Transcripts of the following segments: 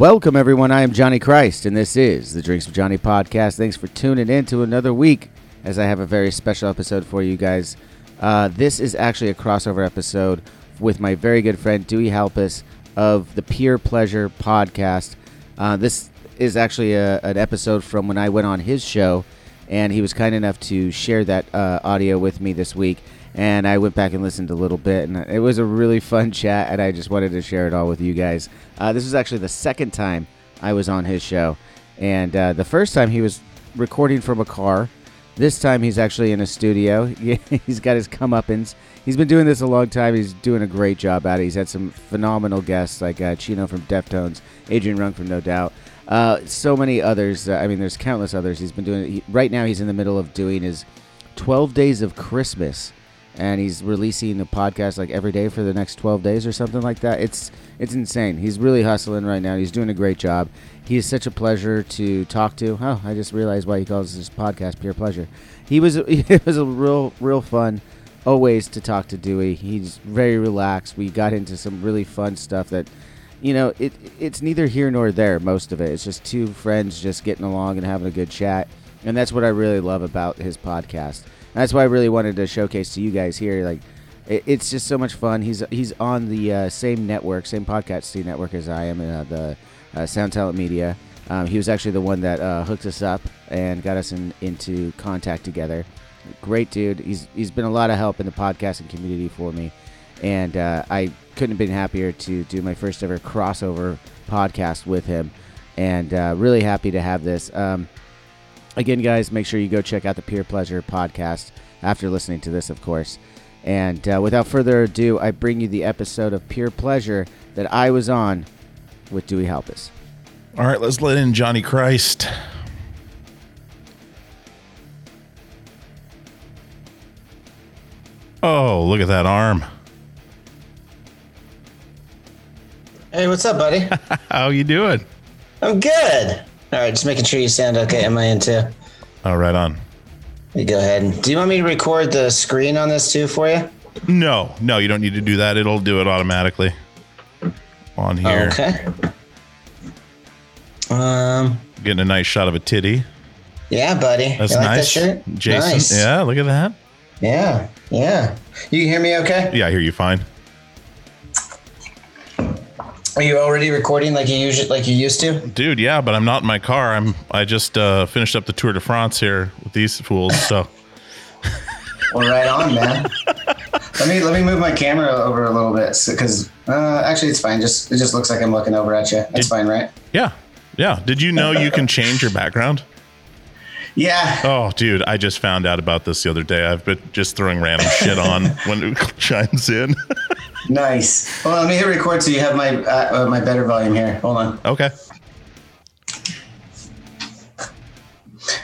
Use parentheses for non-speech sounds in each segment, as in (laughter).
Welcome, everyone. I am Johnny Christ, and this is the Drinks with Johnny podcast. Thanks for tuning in to another week as I have a very special episode for you guys. Uh, this is actually a crossover episode with my very good friend Dewey Halpus of the Pure Pleasure podcast. Uh, this is actually a, an episode from when I went on his show, and he was kind enough to share that uh, audio with me this week. And I went back and listened a little bit, and it was a really fun (laughs) chat, and I just wanted to share it all with you guys. Uh, this was actually the second time I was on his show, and uh, the first time he was recording from a car. This time he's actually in a studio. (laughs) he's got his comeuppance. He's been doing this a long time. He's doing a great job at it. He's had some phenomenal guests like uh, Chino from Deftones, Adrian Young from No Doubt, uh, so many others. Uh, I mean, there's countless others. He's been doing. He, right now, he's in the middle of doing his 12 Days of Christmas, and he's releasing a podcast like every day for the next 12 days or something like that. It's it's insane. He's really hustling right now. He's doing a great job. He is such a pleasure to talk to. Oh, I just realized why he calls this podcast Pure Pleasure. He was (laughs) it was a real real fun always to talk to Dewey. He's very relaxed. We got into some really fun stuff that you know, it it's neither here nor there most of it. It's just two friends just getting along and having a good chat. And that's what I really love about his podcast. That's why I really wanted to showcase to you guys here like it, it's just so much fun. He's he's on the uh, same network, same podcasting network as I am, uh, the uh, Sound Talent Media. Um, he was actually the one that uh, hooked us up and got us in, into contact together. Great dude. He's he's been a lot of help in the podcasting community for me, and uh, I couldn't have been happier to do my first ever crossover podcast with him, and uh, really happy to have this. Um, again, guys, make sure you go check out the Pure Pleasure podcast after listening to this, of course. And uh, without further ado, I bring you the episode of Pure Pleasure that I was on with Dewey Halpus. All right, let's let in Johnny Christ. Oh, look at that arm. Hey, what's up, buddy? (laughs) How you doing? I'm good. All right, just making sure you sound okay on my end too. Oh, right on. You go ahead. Do you want me to record the screen on this too for you? No, no, you don't need to do that. It'll do it automatically on here. Okay. Um. Getting a nice shot of a titty. Yeah, buddy. That's like nice. That shirt? Jason. Nice. Yeah, look at that. Yeah. Yeah. You hear me okay? Yeah, I hear you fine. Are you already recording like you usually like you used to? Dude, yeah, but I'm not in my car. I'm I just uh, finished up the Tour de France here with these fools. So (laughs) Well, right on, man. let me let me move my camera over a little bit because uh, actually it's fine. Just it just looks like I'm looking over at you. That's fine, right? yeah. Yeah. Did you know you can change your background? Yeah. Oh, dude, I just found out about this the other day. I've been just throwing random shit on when it (laughs) chimes in. (laughs) Nice. Well, let me hit record so you have my uh, uh, my better volume here. Hold on. okay.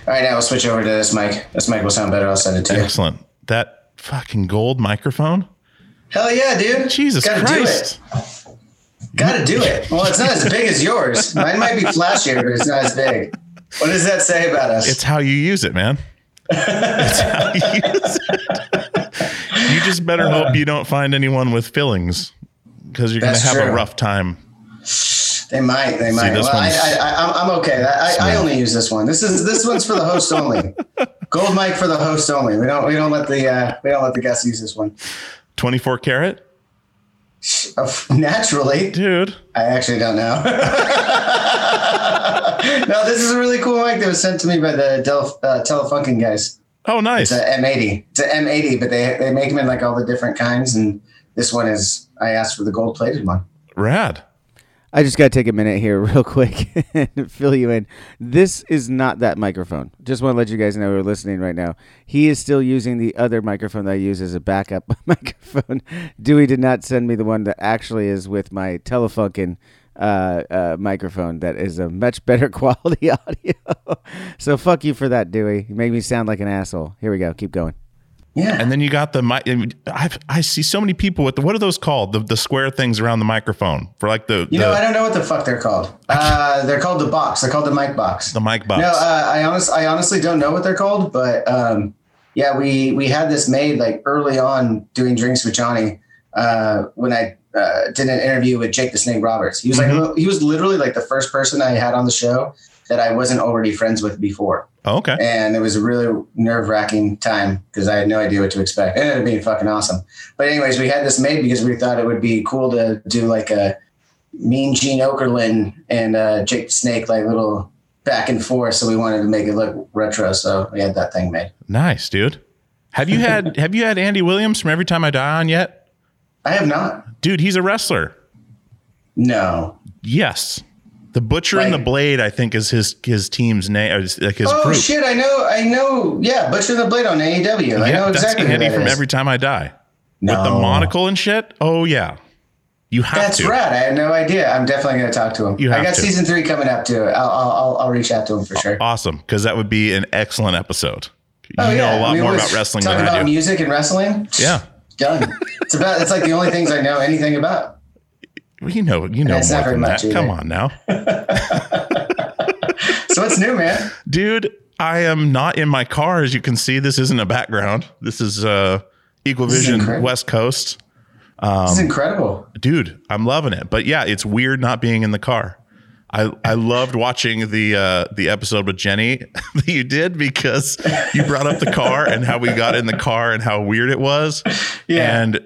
All right, now we'll switch over to this mic. This mic will sound better. I'll send it to you. Excellent. That fucking gold microphone. Hell yeah, dude. Jesus Gotta Christ. Do it. Gotta do it. Well, it's not as big as yours. Mine might be flashier, but it's not as big. What does that say about us? It's how you use it, man. It's how you use it. You just better hope you don't find anyone with fillings because you're going to That's have a rough time. they might. They might. this Well, I, one's- I, I, I'm, I'm okay. I, I, only use this one. This is this one's for the host only. (laughs) Gold mic for the host only. We don't we don't let the uh, we don't let the guests use this one. 24 carat. Uh, (laughs) naturally, Dude. I actually don't know. (laughs) no, this is a really cool mic that was sent to me by the Del, uh, Telefunken guys. Oh, nice. It's an M80. It's an M80, but they they make them in like all the different kinds, and this one is I asked for the gold plated one. Rad. I just got to take a minute here, (laughs) real quick, and fill you in. This is not that microphone. Just want to let you guys know who are listening right now. He is still using the other microphone that I use as a backup (laughs) microphone. Dewey did not send me the one that actually is with my Telefunken uh, uh, microphone that is a much better (laughs) quality (laughs) audio. so fuck you for that, Dewey. You made me sound like an asshole. Here we go. Keep going. Yeah. And then you got the mic. I I see so many people with the what are those called? The the square things around the microphone for like the you the, know, I don't know what the fuck they're called. Uh, they're called the box. They're called the mic box. the mic box. No, uh, I honest, I honestly don't know what they're called, but um, yeah, we we had this made like early on doing drinks with Johnny uh, when I uh, did an interview with Jake the Snake Roberts. He was Mm-hmm. like he was literally like the first person I had on the show that I wasn't already friends with before, Oh, okay. and it was a really nerve wracking time because I had no idea what to expect. It ended up being fucking awesome. But anyways, we had this made because we thought it would be cool to do like a Mean Gene Okerlund and uh, Jake the Snake like little back and forth. So we wanted to make it look retro. So we had that thing made. Nice, dude. Have you had (laughs) have you had Andy Williams from Every Time I Die on yet? I have not. Dude, he's a wrestler. No. Yes. The Butcher and the Blade, I think, is his his team's name, like his Oh group. shit! I know. I know. Yeah, Butcher and the Blade on AEW. I know exactly Andy that from is. Every Time I Die no. with the monocle and shit. Oh yeah, you have That's to. rad. I had no idea. I'm definitely going to talk to him. You I got to. season three coming up too. I'll, I'll I'll I'll reach out to him for sure. Awesome, because that would be an excellent episode. Oh, you Oh, know a lot more about wrestling than about I do. music and wrestling. Yeah, Done. It's about. It's like the only things I know anything about. you know, you know more than that. either. Come on now, (laughs) So what's new, man? dude. I am not in my car, as you can see. This isn't a background. This is uh, Equal Vision. West Coast. this Um, is incredible. dude i'm loving it but yeah it's weird not being in the car i i loved watching the uh the episode with jenny (laughs) that you did because you brought up the car and how we got in the car and how weird it was Yeah. and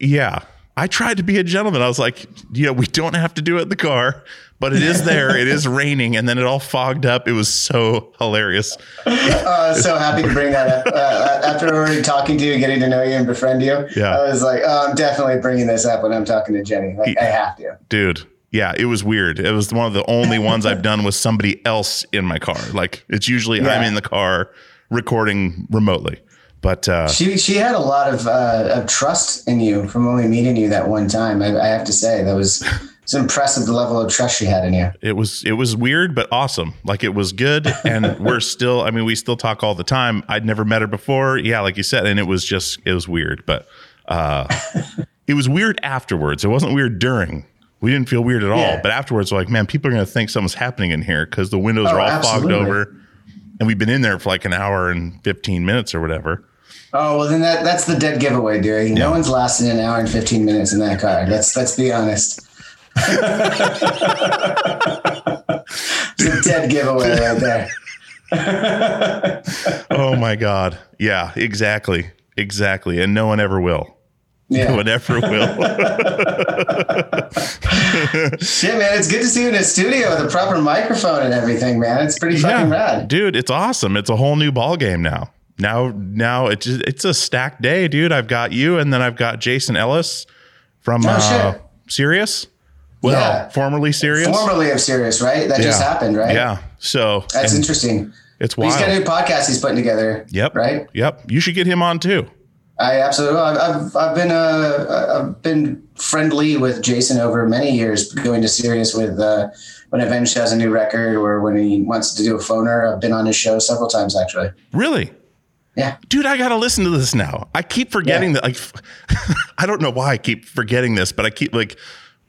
yeah i tried to be a gentleman i was like yeah we don't have to do it in the car but it is there it is raining and then it all fogged up it was so hilarious (laughs) Uh, so happy to bring that up. Uh, after already talking to you, getting to know you and befriend you, Yeah. I was like, oh, I'm definitely bringing this up when I'm talking to Jenny. Like, I have to. dude yeah it was weird. It was one of the only ones i've done with somebody else in my car. Like it's usually i'm in the car recording remotely. But uh She she had a lot of uh, of trust in you from only meeting you that one time. I, I have to say that was it's impressive the level of trust she had in you. it was it was weird but awesome. Like it was good and we're (laughs) still i mean we still talk all the time. I'd never met her before. Yeah like you said and it was just it was weird. But uh (laughs) it was weird afterwards. It wasn't weird during we didn't feel weird at all Yeah. but afterwards we're like man people are going to think something's happening in here because the windows Oh, are all absolutely. fogged over and we've been in there for like an hour and 15 minutes or whatever Oh well, then that that's the dead giveaway, Dewey. No one's lasting an hour and fifteen minutes in that car. Let's let's be honest. (laughs) it's a dead giveaway right there. (laughs) oh my god yeah exactly exactly and no one ever will no Yeah. (laughs) one ever will (laughs) Shit, man, it's good to see you in a studio with a proper microphone and everything, man. It's pretty fucking rad. dude it's awesome it's a whole new ball game now now now it's just, it's a stacked day dude i've got you and then i've got jason ellis from Oh, uh sirius well Yeah. formerly sirius Formerly of Sirius, right? That just happened, right? yeah so That's interesting. it's wild. He's got a new podcast he's putting together. yep Right. yep you should get him on too I absolutely. I've I've, I've been uh I've been friendly with Jason over many years, going to Sirius with uh, when Avenged has a new record or when he wants to do a phoner. I've been on his show several times actually. really Yeah. dude i gotta listen to this now i keep forgetting Yeah. that like (laughs) i don't know why i keep forgetting this but i keep like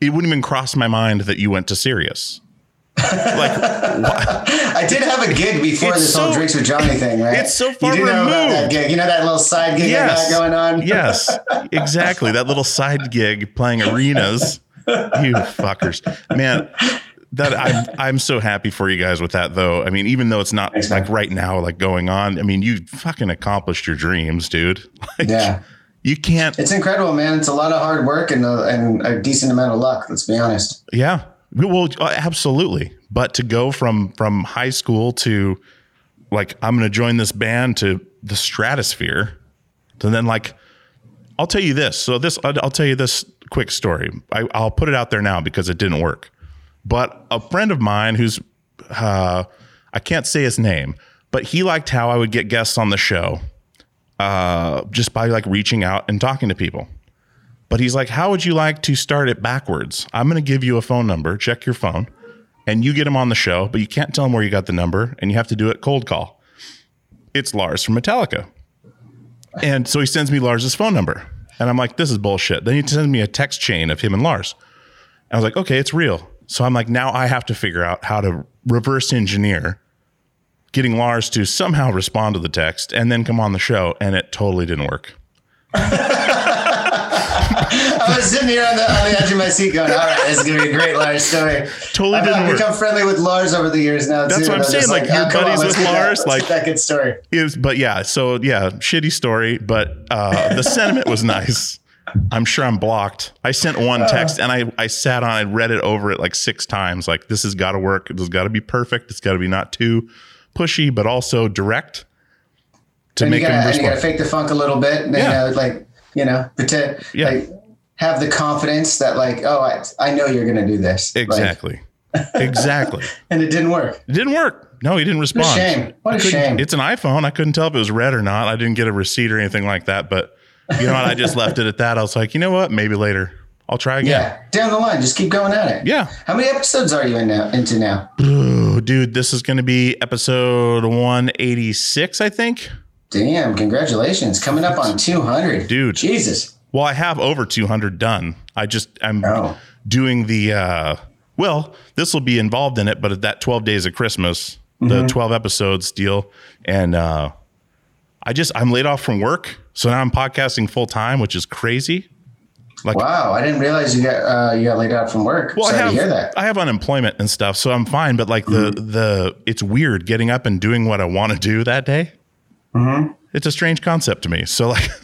it wouldn't even cross my mind that you went to sirius like (laughs) I did have a gig before It's this so- whole drinks with Johnny thing, right? it's so far you do know about that removed. gig. You know that little side gig yes. I got going on. (laughs) yes, exactly. That little side gig playing arenas. You fuckers, man. That I'm I'm so happy for you guys with that though. I mean, even though it's not Thanks, man. like right now, like going on. I mean, you fucking accomplished your dreams, dude. (laughs) Like, Yeah. You can't. It's incredible, man. It's a lot of hard work and a, and a decent amount of luck. Let's be honest. Yeah. Well, uh, absolutely. But to go from from high school to like I'm going to join this band to the stratosphere, and then like I'll tell you this. So this, I'll, tell you this quick story. I, I'll put it out there now because it didn't work. But a friend of mine who's, uh, I can't say his name, but he liked how I would get guests on the show, uh, just by like reaching out and talking to people. But he's like, how would you like to start it backwards? I'm going to give you a phone number. Check your phone, and you get him on the show, but you can't tell him where you got the number, and you have to do it cold call. It's Lars from Metallica. And so he sends me Lars's phone number. And I'm like, this is bullshit. Then he sends me a text chain of him and Lars. And I was like, okay, it's real. So I'm like, now I have to figure out how to reverse engineer getting Lars to somehow respond to the text and then come on the show. And it totally didn't work. (laughs) I was sitting here on the, on the edge of my seat going, all right, this is going to be a great Lars story. Totally I've, didn't I've become friendly with Lars over the years now, That's too. what I'm saying, just like, you're come buddies let's with get that- Lars, like- that good story. It was, but yeah, so yeah, shitty story, but uh, the sentiment was nice. I'm sure I'm blocked. I sent one text and I, I sat on, I read it over it like six times. Like, this has got to work. This has got to be perfect. It's got to be not too pushy, but also direct to and make you gotta, him and you gotta fake the funk a little bit, and Yeah. you know, like you know, pretend, Yeah. like have the confidence that like, oh, I, I know you're gonna do this. Like, Exactly. (laughs) exactly. and it didn't work. It didn't work. No, he didn't respond. What a shame. What a shame. It's an iPhone. I couldn't tell if it was red or not. I didn't get a receipt or anything like that. But you know what? I just left it at that. I was like, you know what? Maybe later. I'll try again. Yeah, down the line, just keep going at it. Yeah. How many episodes are you in now? Into now? Oh, dude, this is going to be episode 186, I think. Damn! Congratulations, coming up on 200. Dude. Jesus. Well, I have over 200 done. I just, I'm Oh. doing the, uh, well, this will be involved in it, but at that 12 days of Christmas, the 12 episodes deal. And, uh, I just, I'm laid off from work. So now I'm podcasting full time, which is crazy. Like, Wow, I didn't realize you got uh, you got laid out from work. well, Sorry I have, hear that. I have unemployment and stuff, so I'm fine. But like the, the, it's weird getting up and doing what I want to do that day. It's a strange concept to me. So like, (laughs) (laughs)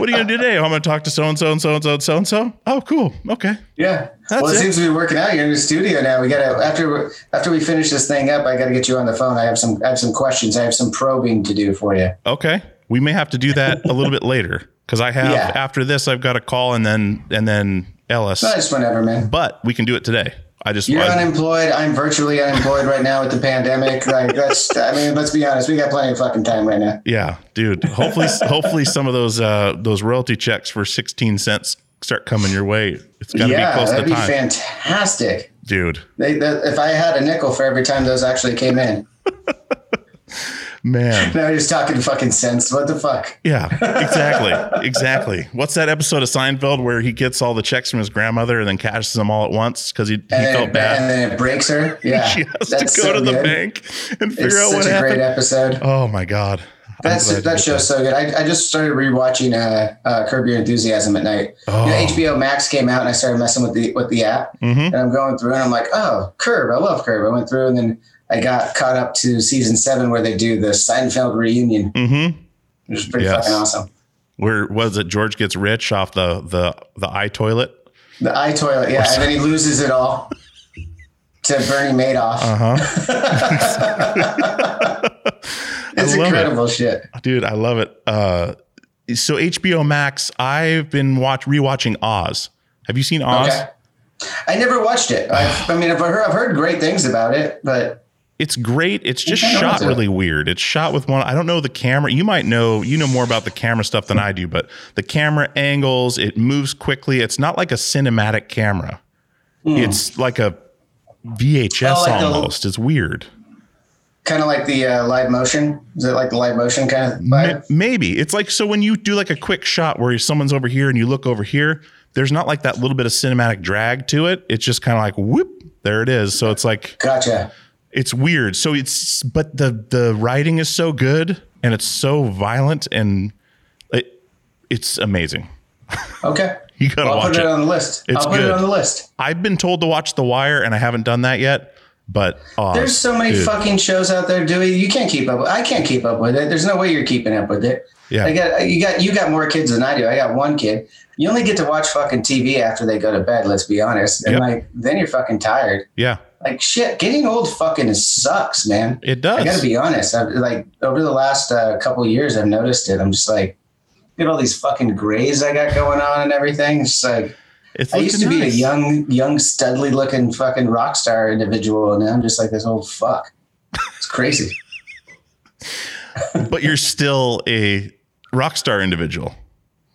what are you gonna do today? Oh, I'm gonna talk to so and so and so and so and so and so. Oh, cool. Okay. yeah. That's well, it, it. seems to be working out. You're in the studio now. We got to after after we finish this thing up. I got to get you on the phone. I have some I have some questions. I have some probing to do for you. Okay. We may have to do that a little bit later because I have Yeah. after this I've got a call and then and then Ellis. No, just whenever, man. But we can do it today. I just You're I- unemployed. I'm virtually unemployed right now with the pandemic. Like that's. I mean, let's be honest. We got plenty of fucking time right now. yeah, dude. Hopefully hopefully some of those uh those royalty checks for 16 cents start coming your way. It's got to yeah, be close to time. that'd to be time. fantastic. dude. They, that, if I had a nickel for every time those actually came in, (laughs) Man. now just talking fucking cents. What the fuck? Yeah, exactly. (laughs) exactly. What's that episode of Seinfeld where he gets all the checks from his grandmother and then cashes them all at once because he, he And felt it, bad? and then it breaks her. (laughs) Yeah, she has to go so to the good. bank and figure It's out such what a happened. great episode. Oh my god. That's that show's so good. I, I just started rewatching uh, uh, Curb Your Enthusiasm at night. You know, Oh. HBO Max came out, and I started messing with the with the app. Mhm. And I'm going through, and I'm like, oh, Curb. I love Curb. I went through, and then I got caught up to season seven where they do the Seinfeld reunion, Mm-hmm. which is pretty Yes. fucking awesome. Where was it? George gets rich off the the the iToilet. The iToilet, yeah, and then he loses it all (laughs) to Bernie Madoff. (laughs) (laughs) Uh huh. it's love it. incredible shit. Dude, I love it. Uh, so HBO Max. I've been watch rewatching Oz. Have you seen Oz? Okay. I never watched it. I've, (sighs) I mean, I've heard, I've heard great things about it, but It's great. It's just shot really weird. It's shot with one. I don't know the camera. You might know. You know more about the camera stuff than I do. But the camera angles, it moves quickly. It's not like a cinematic camera. It's like a VHS Hmm. Oh, like the- almost. it's weird. kind of like the uh, live motion. Is it like the live motion kind of vibe? Maybe it's like so when you do like a quick shot where someone's over here and you look over here. There's not like that little bit of cinematic drag to it. It's just kind of like whoop, there it is. So it's like Gotcha. It's weird. So it's but the the writing is so good and it's so violent and it it's amazing. Okay. (laughs) You gotta I'll watch put it, it. on the list. It's I'll put good. it on the list. I've been told to watch The Wire and I haven't done that yet. But uh, There's so many dude, fucking shows out there, Dewey. You can't keep up. I can't keep up with it. There's no way you're keeping up with it. Yeah. I got you got you got more kids than I do. I got one kid. You only get to watch fucking TV after they go to bed. Let's be honest. And Yep. like then you're fucking tired. yeah, Like shit. Getting old fucking sucks, man. it does. I got to be honest. I've, like over the last uh, couple years, I've noticed it. I'm just like, Look at all these fucking grays I got going on and everything. It's just like I used to looking be a young, young, studly looking fucking rock star individual, and now I'm just like this old fuck. It's crazy. (laughs) (laughs) but you're still a rock star individual.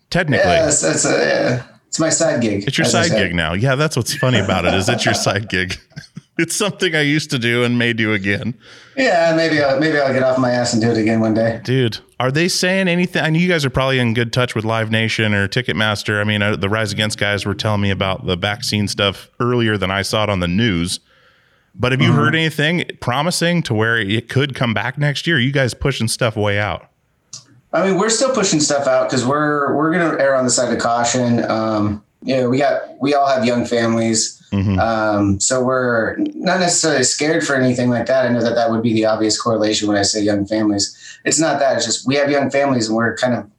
Technically. yeah, it's, it's, a, yeah, it's my side gig. It's your side gig now. Yeah, that's what's funny about it is it's your side gig. (laughs) It's something I used to do and may do again. Yeah, maybe I'll, maybe I'll get off my ass and do it again one day. Dude, are they saying anything? I know you guys are probably in good touch with Live Nation or Ticketmaster. I mean, uh, the Rise Against guys were telling me about the vaccine stuff earlier than I saw it on the news. But have you Mm-hmm. heard anything promising to where it could come back next year? You guys pushing stuff way out. I mean, we're still pushing stuff out because we're we're gonna err on the side of caution. Um, you know, we got we all have young families, um, so we're not necessarily scared for anything like that. I know that that would be the obvious correlation when I say young families. It's not that. It's just we have young families, and we're kind of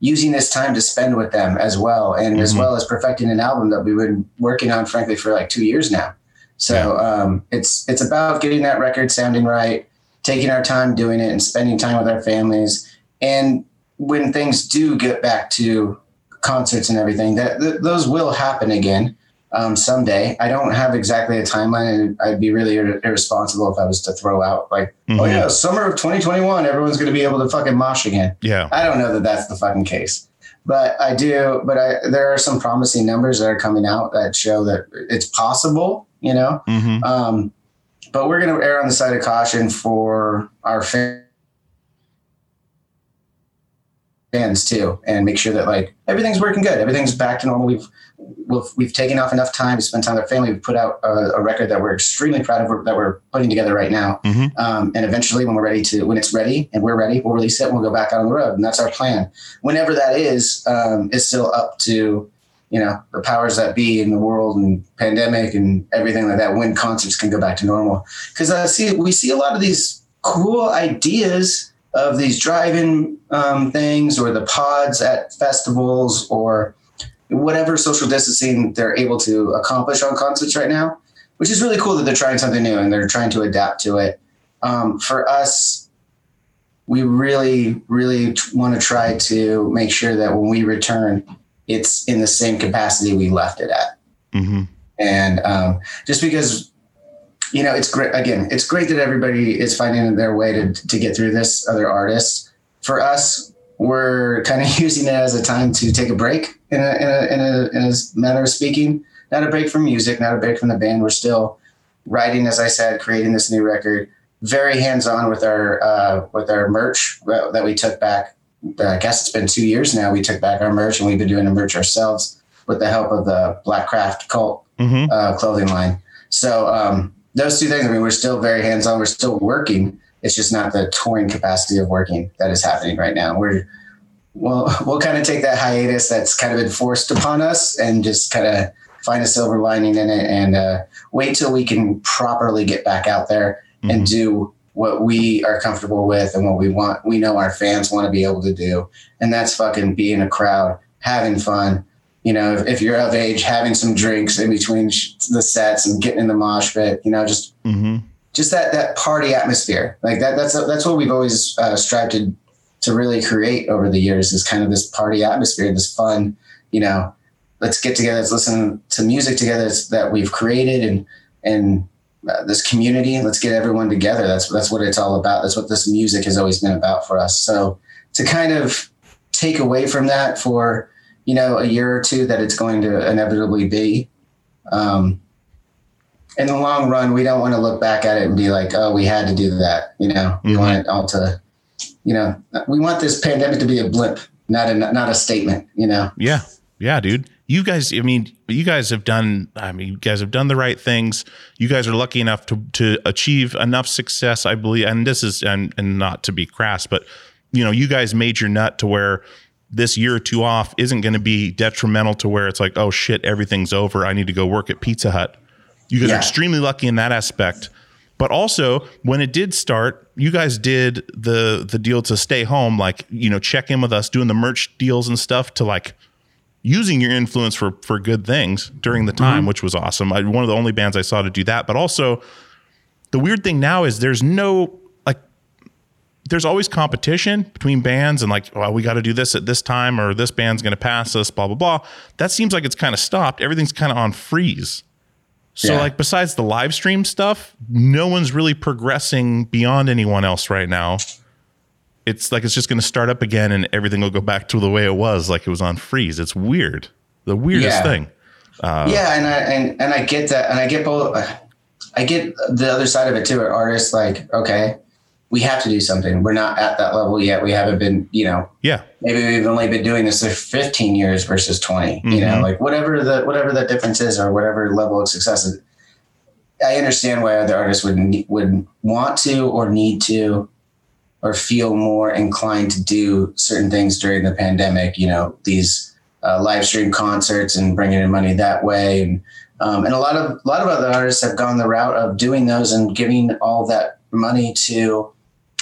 using this time to spend with them as well, and as well as perfecting an album that we've been working on, frankly, for like two years now. So um, it's it's about getting that record sounding right, taking our time doing it, and spending time with our families. And when things do get back to concerts and everything, that th- those will happen again um, someday. I don't have exactly a timeline, and I'd be really ir- irresponsible if I was to throw out like, oh Mhm. yeah, summer of 2021, everyone's going to be able to fucking mosh again. Yeah. I don't know that that's the fucking case, but I do. But I, there are some promising numbers that are coming out that show that it's possible. You know, hmm um, but we're going to err on the side of caution for our fa- fans too, and make sure that like everything's working good, everything's back to normal. We've we've, we've taken off enough time to spend time with our family. We've put out a, a record that we're extremely proud of that we're putting together right now. Mhm. Um, and eventually, when we're ready to, when it's ready and we're ready, we'll release it and we'll go back out on the road. And that's our plan. Whenever that is, um, is still up to you know the powers that be in the world and pandemic and everything like that. When concerts can go back to normal, because uh, see, we see a lot of these cool ideas of these drive-in um, things or the pods at festivals or whatever social distancing they're able to accomplish on concerts right now, which is really cool that they're trying something new and they're trying to adapt to it. Um, for us, we really, really t- want to try to make sure that when we return, it's in the same capacity we left it at. hmm And um, just because, you know, it's great. Again, it's great that everybody is finding their way to to get through this. Other artists, for us, we're kind of (laughs) using it as a time to take a break in a in a in a, in a manner of speaking. Not a break from music, not a break from the band. We're still writing, as I said, creating this new record. Very hands on with our uh, with our merch that we took back. I guess it's been two years now. We took back our merch, and we've been doing the merch ourselves with the help of the Black Craft Cult hmm uh, clothing line. So um, those two things. I mean, we're still very hands on. We're still working. It's just not the touring capacity of working that is happening right now. We're well, we'll kind of take that hiatus that's kind of been forced upon us and just kind of find a silver lining in it and uh, wait till we can properly get back out there and do what we are comfortable with and what we want. We know our fans want to be able to do, and that's fucking being a crowd, having fun, you know, if, if you're of age, having some drinks in between sh- the sets and getting in the mosh pit, you know, just hmm just that that party atmosphere, like that. That's that's what we've always uh, strived to to really create over the years is kind of this party atmosphere, this fun, you know. Let's get together. Let's listen to music together that we've created and and uh, this community. Let's get everyone together. That's that's what it's all about. That's what this music has always been about for us. So to kind of take away from that for you know a year or two that it's going to inevitably be um, in the long run we don't want to look back at it and be like oh we had to do that you know we Mhm. want it all to you know we want this pandemic to be a blip not a not a statement you know Yeah. Yeah, dude. You guys, I mean, you guys have done, I mean, you guys have done the right things. You guys are lucky enough to, to achieve enough success, I believe. And this is, and, and not to be crass, but, you know, you guys made your nut to where this year or two off isn't going to be detrimental to where it's like, oh shit, everything's over. I need to go work at Pizza Hut. You guys Yeah. are extremely lucky in that aspect. But also, when it did start, you guys did the the deal to stay home, like you know, check in with us, doing the merch deals and stuff to like using your influence for for good things during the time, mm-hmm. which was awesome. I, one of the only bands I saw to do that. But also, the weird thing now is there's no there's always competition between bands and like, well, we got to do this at this time or this band's going to pass us, blah, blah, blah. That seems like it's kind of stopped. Everything's kind of on freeze. So, Yeah. like, besides the live stream stuff, no one's really progressing beyond anyone else right now. It's like it's just going to start up again and everything will go back to the way it was, like it was on freeze. It's weird. The weirdest Yeah. thing. Uh, yeah, and I and, and I get that, and I get both. I get the other side of it too. Where artists like, okay, we have to do something. We're not at that level yet. We haven't been, you know, Yeah. maybe we've only been doing this for 15 years versus 20. You know, Mhm. like whatever the whatever that difference is, or whatever level of success is. I understand why other artists would would want to or need to or feel more inclined to do certain things during the pandemic. You know, these uh, live stream concerts and bringing in money that way, and um, and a lot of a lot of other artists have gone the route of doing those and giving all that money to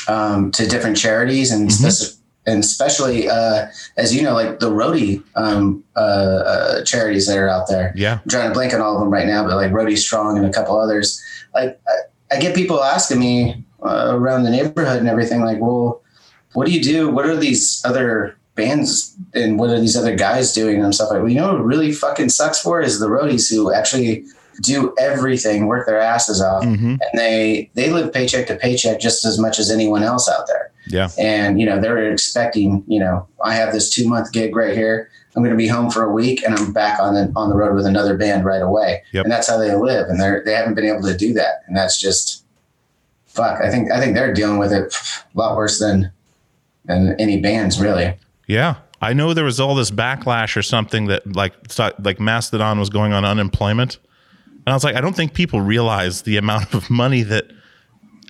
um, to different charities and speci- and especially uh, as you know, like the roadie um, uh, uh, charities that are out there. Yeah. I'm trying to blank on all of them right now, but like Roadie Strong and a couple others. Like I, I get people asking me uh, around the neighborhood and everything, like, well, what do you do? What are these other bands and what are these other guys doing and stuff like? Well, you know, what really fucking sucks for is the roadies who actually do everything, work their asses off, hmm and they they live paycheck to paycheck just as much as anyone else out there Yeah. and you know they're expecting you know i have this two month gig right here i'm going to be home for a week and i'm back on the on the road with another band right away Yep. and that's how they live and they're they haven't been able to do that and that's just fuck i think i think they're dealing with it a lot worse than than any bands really Yeah. I know there was all this backlash or something that like like Mastodon was going on unemployment. And I was like, I don't think people realize the amount of money that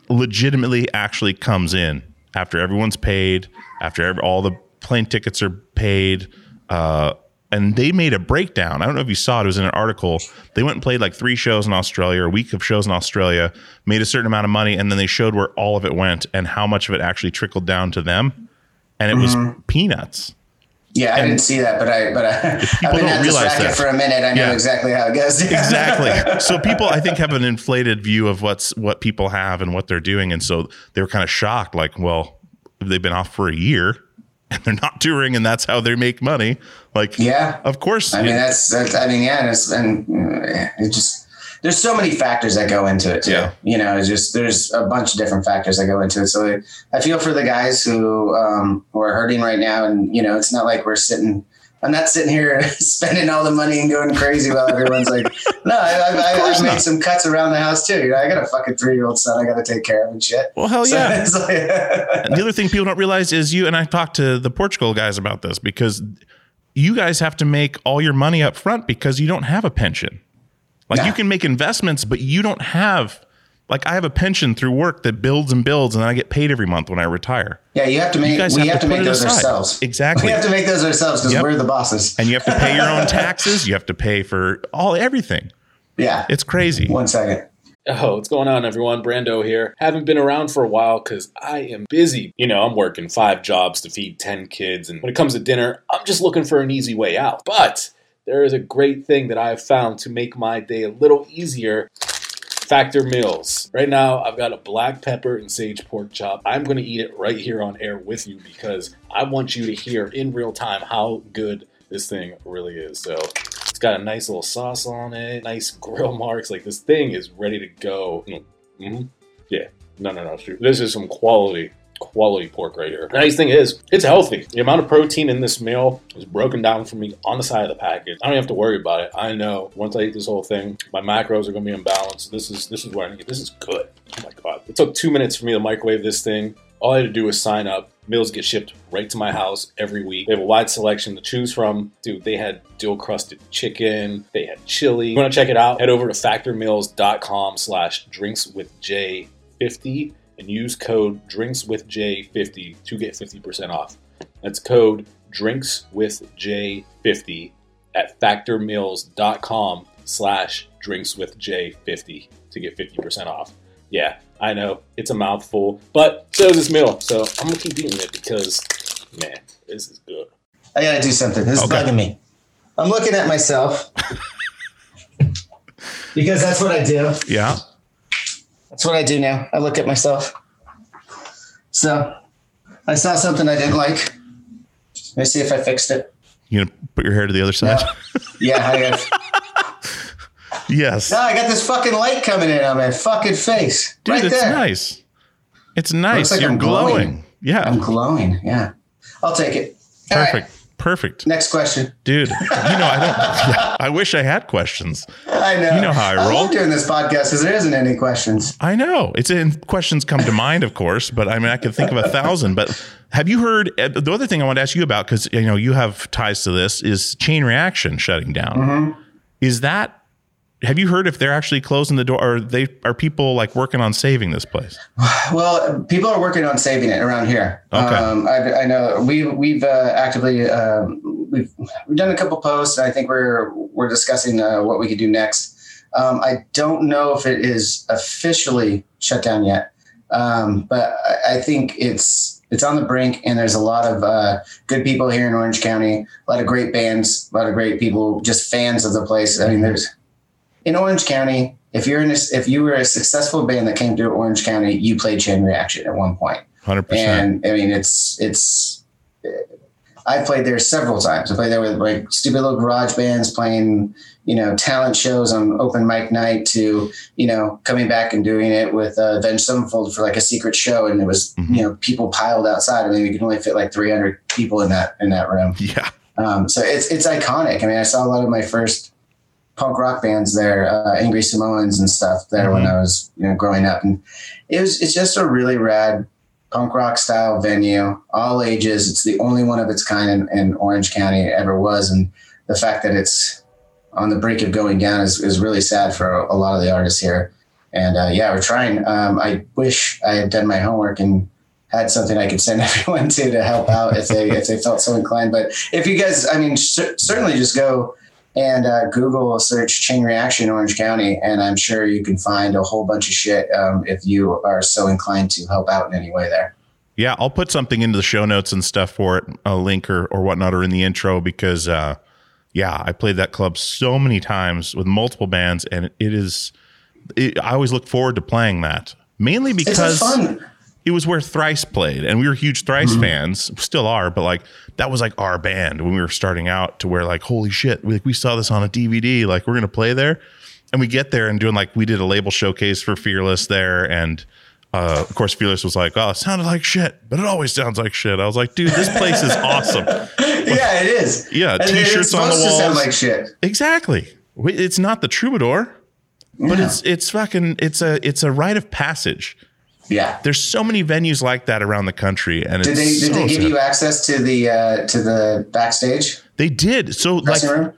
legitimately actually comes in after everyone's paid, after every, all the plane tickets are paid. Uh, and they made a breakdown. I don't know if you saw it. It was in an article. They went and played like three shows in Australia, a week of shows in Australia, made a certain amount of money, and then they showed where all of it went and how much of it actually trickled down to them. And it was peanuts. Yeah i didn't see that but i but i i've (laughs) People been don't at this racket that. for a minute i know Yeah. exactly how it goes (laughs) exactly. So people, I think, have an inflated view of what's what people have and what they're doing, and so they were kind of shocked. Like, well, they've been off for a year (laughs) and they're not touring, and that's how they make money. Like, Yeah. of course. I mean, that's, that's I mean, yeah, and it's, and uh, it just, there's so many factors that go into it too. Yeah. You know, it's just, there's a bunch of different factors that go into it. So I, feel for the guys who, um, who are hurting right now. And, you know, it's not like we're sitting, I'm not sitting here (laughs) spending all the money and going crazy while everyone's like, (laughs) no, I, I, made not. some cuts around the house too. You know, I got a fucking three year old son I got to take care of and shit. well, hell So yeah. like- (laughs) the other thing people don't realize is you and I talked to the Portugal guys about this because you guys have to make all your money up front because you don't have a pension. Like Yeah. you can make investments, but you don't have like I have a pension through work that builds and builds, and then I get paid every month when I retire. yeah, you have to make, guys we have have to to make those aside. ourselves. (laughs) Exactly. We have to make those ourselves because Yep. we're the bosses. and you have to pay your own (laughs) taxes. You have to pay for all everything. yeah. It's crazy. One second. Oh, what's going on, everyone? Brando here. Haven't been around for a while because I am busy. You know, I'm working five jobs to feed 10 kids, and when it comes to dinner, I'm just looking for an easy way out. But there is a great thing that I have found to make my day a little easier. Factor Meals. Right now, I've got a black pepper and sage pork chop. I'm going to eat it right here on air with you because I want you to hear in real time how good this thing really is. So, it's got a nice little sauce on it, nice grill marks. Like this thing is ready to go. hmm Yeah, no, no, no. shoot. This is some quality, quality pork right here. Nice thing is, it's healthy. The amount of protein in this meal is broken down for me on the side of the package. I don't have to worry about it. I know once I eat this whole thing, my macros are going to be in balance. This is this is what I need. This is good. Oh my god! It took two minutes for me to microwave this thing. All I had to do was sign up. Meals get shipped right to my house every week. They have a wide selection to choose from. Dude, they had dual crusted chicken. They had chili. You want to check it out? Head over to factormeals.com slash drinks with J50 and use code drinks with J50 to get 50% off. That's code drinks with J50 at factormeals.com slash drinks with J50 to get 50% off. Yeah, I know it's a mouthful, but so is this meal. So I'm gonna keep eating it because, man, this is good. I gotta do something. This Okay. is bugging me. I'm looking at myself (laughs) because that's what I do. Yeah. That's what I do now. I look at myself. So I saw something I didn't like. Let me see if I fixed it. You gonna put your hair to the other side? Yeah, I got. (laughs) yes. No, I got this fucking light coming in on my fucking face. Dude, right it's there. nice. It's nice. like You're I'm glowing. glowing. Yeah. I'm glowing. Yeah. I'll take it. All right, Perfect. Perfect. next question. Dude, you know, I don't (laughs) I wish I had questions. I know. You know how I I roll. love doing this podcast because there isn't any questions. I know. It's in questions come to mind, of course, but I mean I could think of a thousand. But have you heard uh, the other thing I want to ask you about because you know you have ties to this is chain reaction shutting down. Mm-hmm. Is that have you heard if they're actually closing the door or they are people like working on saving this place? (sighs) Well, people are working on saving it around here. Okay. Um, I, I know we we've uh, actively um, we've we've done a couple posts. And I think we're we're discussing uh, what we could do next. Um, I don't know if it is officially shut down yet, um, but I, I think it's it's on the brink. And there's a lot of uh, good people here in Orange County. A lot of great bands. A lot of great people. Just fans of the place. I mean, there's in Orange County, if you're in a, if you were a successful band that came to Orange County, you played Chain Reaction at one point. Hundred percent. And I mean, it's it's. I played there several times. I played there with like stupid little garage bands playing, you know, talent shows on open mic night to, you know, coming back and doing it with uh, Avenged Sevenfold for like a secret show, and it was, Mhm. you know, people piled outside. I mean, you can only fit like 300 people in that in that room. Yeah. Um, so it's it's iconic. I mean, I saw a lot of my first punk rock bands there, uh, Angry Samoans and stuff there when Mhm. I was you know growing up, and it was it's just a really rad punk rock style venue, all ages. It's the only one of its kind in, in Orange County ever was, and the fact that it's on the brink of going down is, is really sad for a, a lot of the artists here. And uh, yeah, we're trying. Um, I wish I had done my homework and had something I could send (laughs) everyone to to help out if they if they felt so inclined. But if you guys, I mean, cer- certainly just go and uh, Google search chain reaction Orange County, and I'm sure you can find a whole bunch of shit um, if you are so inclined to help out in any way there. Yeah, I'll put something into the show notes and stuff for it, a link or, or whatnot, or in the intro because, uh, yeah, I played that club so many times with multiple bands, and it is. It, I always look forward to playing that, mainly It's because fun. It was where Thrice played, and we were huge Thrice fans, still are, but like that was like our band when we were starting out. To where like, holy shit, we, like, we saw this on a DVD, like we're gonna play there, and we get there and doing like we did a label showcase for Fearless there, and uh, of course Fearless was like, oh, it sounded like shit, but it always sounds like shit. I was like, dude, this place is awesome. (laughs) yeah, it is. Yeah, And t-shirts on the to sound walls. like shit. Exactly. It's not the troubadour, but Yeah. it's it's fucking it's a it's a rite of passage. Yeah. There's so many venues like that around the country, and Did they did so they give sad. you access to the uh, to the backstage They did. So like room?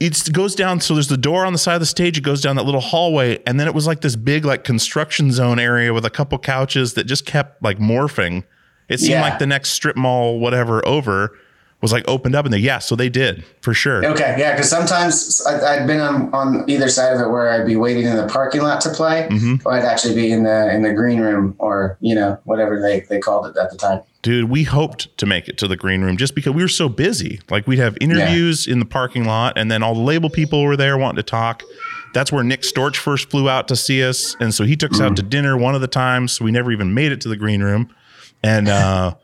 it goes down. So there's the door on the side of the stage. It goes down that little hallway, and then it was like this big like construction zone area with a couple couches that just kept like morphing. It seemed Yeah. like the next strip mall, whatever, over was like opened up in there. Yeah, so they did for sure. Okay, yeah, because sometimes I, I'd been on, on either side of it where I'd be waiting in the parking lot to play, Mhm. or I'd actually be in the in the green room, or you know whatever they, they called it at the time. Dude, we hoped to make it to the green room just because we were so busy. Like we'd have interviews in the parking lot, and then all the label people were there wanting to talk. That's where Nick Storch first flew out to see us, and so he took us out to dinner one of the times. So we never even made it to the green room. And uh,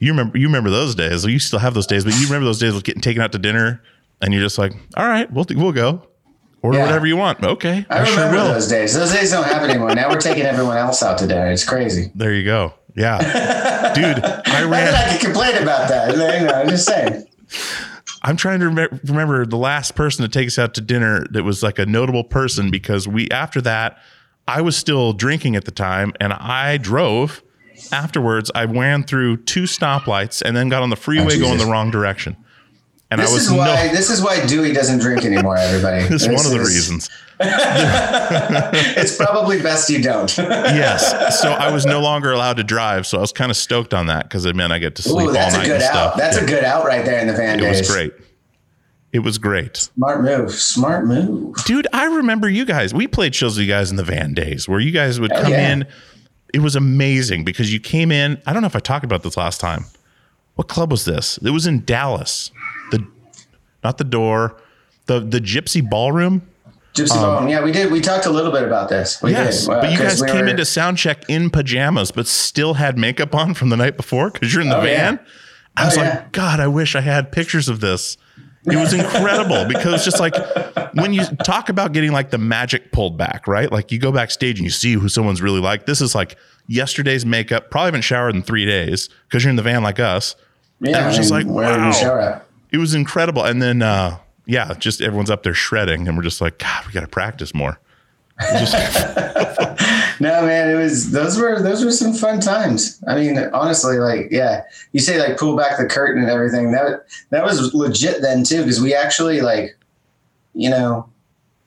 you remember, you remember those days. You still have those days, but you remember those days of getting taken out to dinner, and you're just like, "All right, we'll we'll go, order Yeah. whatever you want." Okay, I, I, sure remember will. those days. Those days don't happen anymore. now we're taking everyone else out to dinner. It's crazy. There you go. Yeah, (laughs) dude, I ran. I can complain about that. You know, I'm just saying. I'm trying to rem- remember the last person to take us out to dinner that was like a notable person because we after that I was still drinking at the time and I drove. Afterwards, I ran through two stoplights and then got on the freeway Oh, going the wrong direction. And This I was is why no. this is why Dewey doesn't drink anymore. Everybody. (laughs) This is one of the reasons. (laughs) it's probably best you don't. (laughs) Yes. So I was no longer allowed to drive. So I was kind of stoked on that because it meant I get to sleep Ooh, all that's a night good and out. stuff. That's Yeah. a good out right there in the van It days. was great. It was great. Smart move. Smart move. Dude, I remember you guys. We played shows with you guys in the van days where you guys would come yeah. in. It was amazing because you came in. I don't know if I talked about this last time. What club was this? It was in Dallas. The not the door, the the Gypsy Ballroom. Gypsy Um, Bone. Yeah, we did. We talked a little bit about this. We yes, did. uh, but you guys we came were- into sound check in pajamas, but still had makeup on from the night before because you're in the Oh, yeah. van. I was Oh, like, yeah. God, I wish I had pictures of this. It was incredible because just like when you talk about getting like the magic pulled back, right? Like you go backstage and you see who someone's really like. This is like yesterday's makeup. Probably haven't showered in three days because you're in the van like us. Yeah, I was just like, wow. you? It was incredible. And then, uh, yeah, just everyone's up there shredding, and we're just like, God, we got to practice more. (laughs) No, man, it was those were those were some fun times. I mean, honestly, like, yeah, you say like pull back the curtain and everything. That that was legit then too, because we actually like, you know,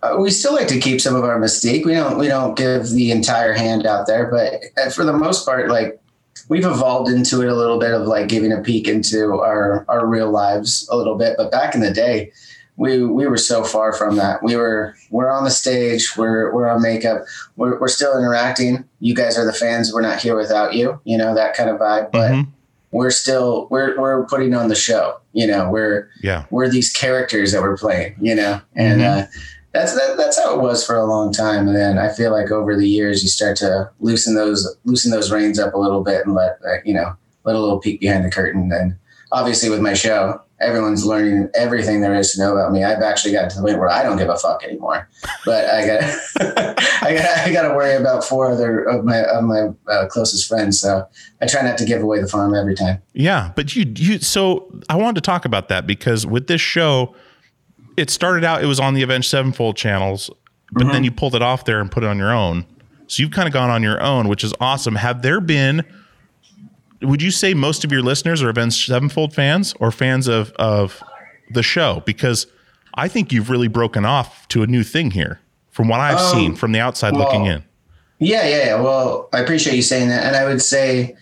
uh, we still like to keep some of our mystique. We don't we don't give the entire hand out there, but uh, for the most part, like we've evolved into it a little bit of like giving a peek into our our real lives a little bit. But back in the day, we we were so far from that. We were we're on the stage, we're we're on makeup, we're we're still interacting. You guys are the fans. We're not here without you. You know that kind of vibe. But Mhm. we're still we're we're putting on the show. You know we're yeah. we're these characters that we're playing. You know, and Mhm. uh, that's that, that's how it was for a long time. And then I feel like over the years you start to loosen those loosen those reins up a little bit and let uh, you know let a little peek behind the curtain. And obviously with my show, everyone's learning everything there is to know about me. I've actually gotten to the point where I don't give a fuck anymore. But I got (laughs) I got I got to worry about four other of my of my uh, closest friends. So I try not to give away the farm every time. Yeah, but you you so I wanted to talk about that because with this show, it started out it was on the Avenged Sevenfold channels, but then you pulled it off there and put it on your own. So you've kind of gone on your own, which is awesome. Have there been would you say most of your listeners are Avenged Sevenfold fans or fans of of the show? Because I think you've really broken off to a new thing here from what I've Um, seen from the outside looking in. Yeah, yeah, yeah. Well, I appreciate you saying that, and I would say,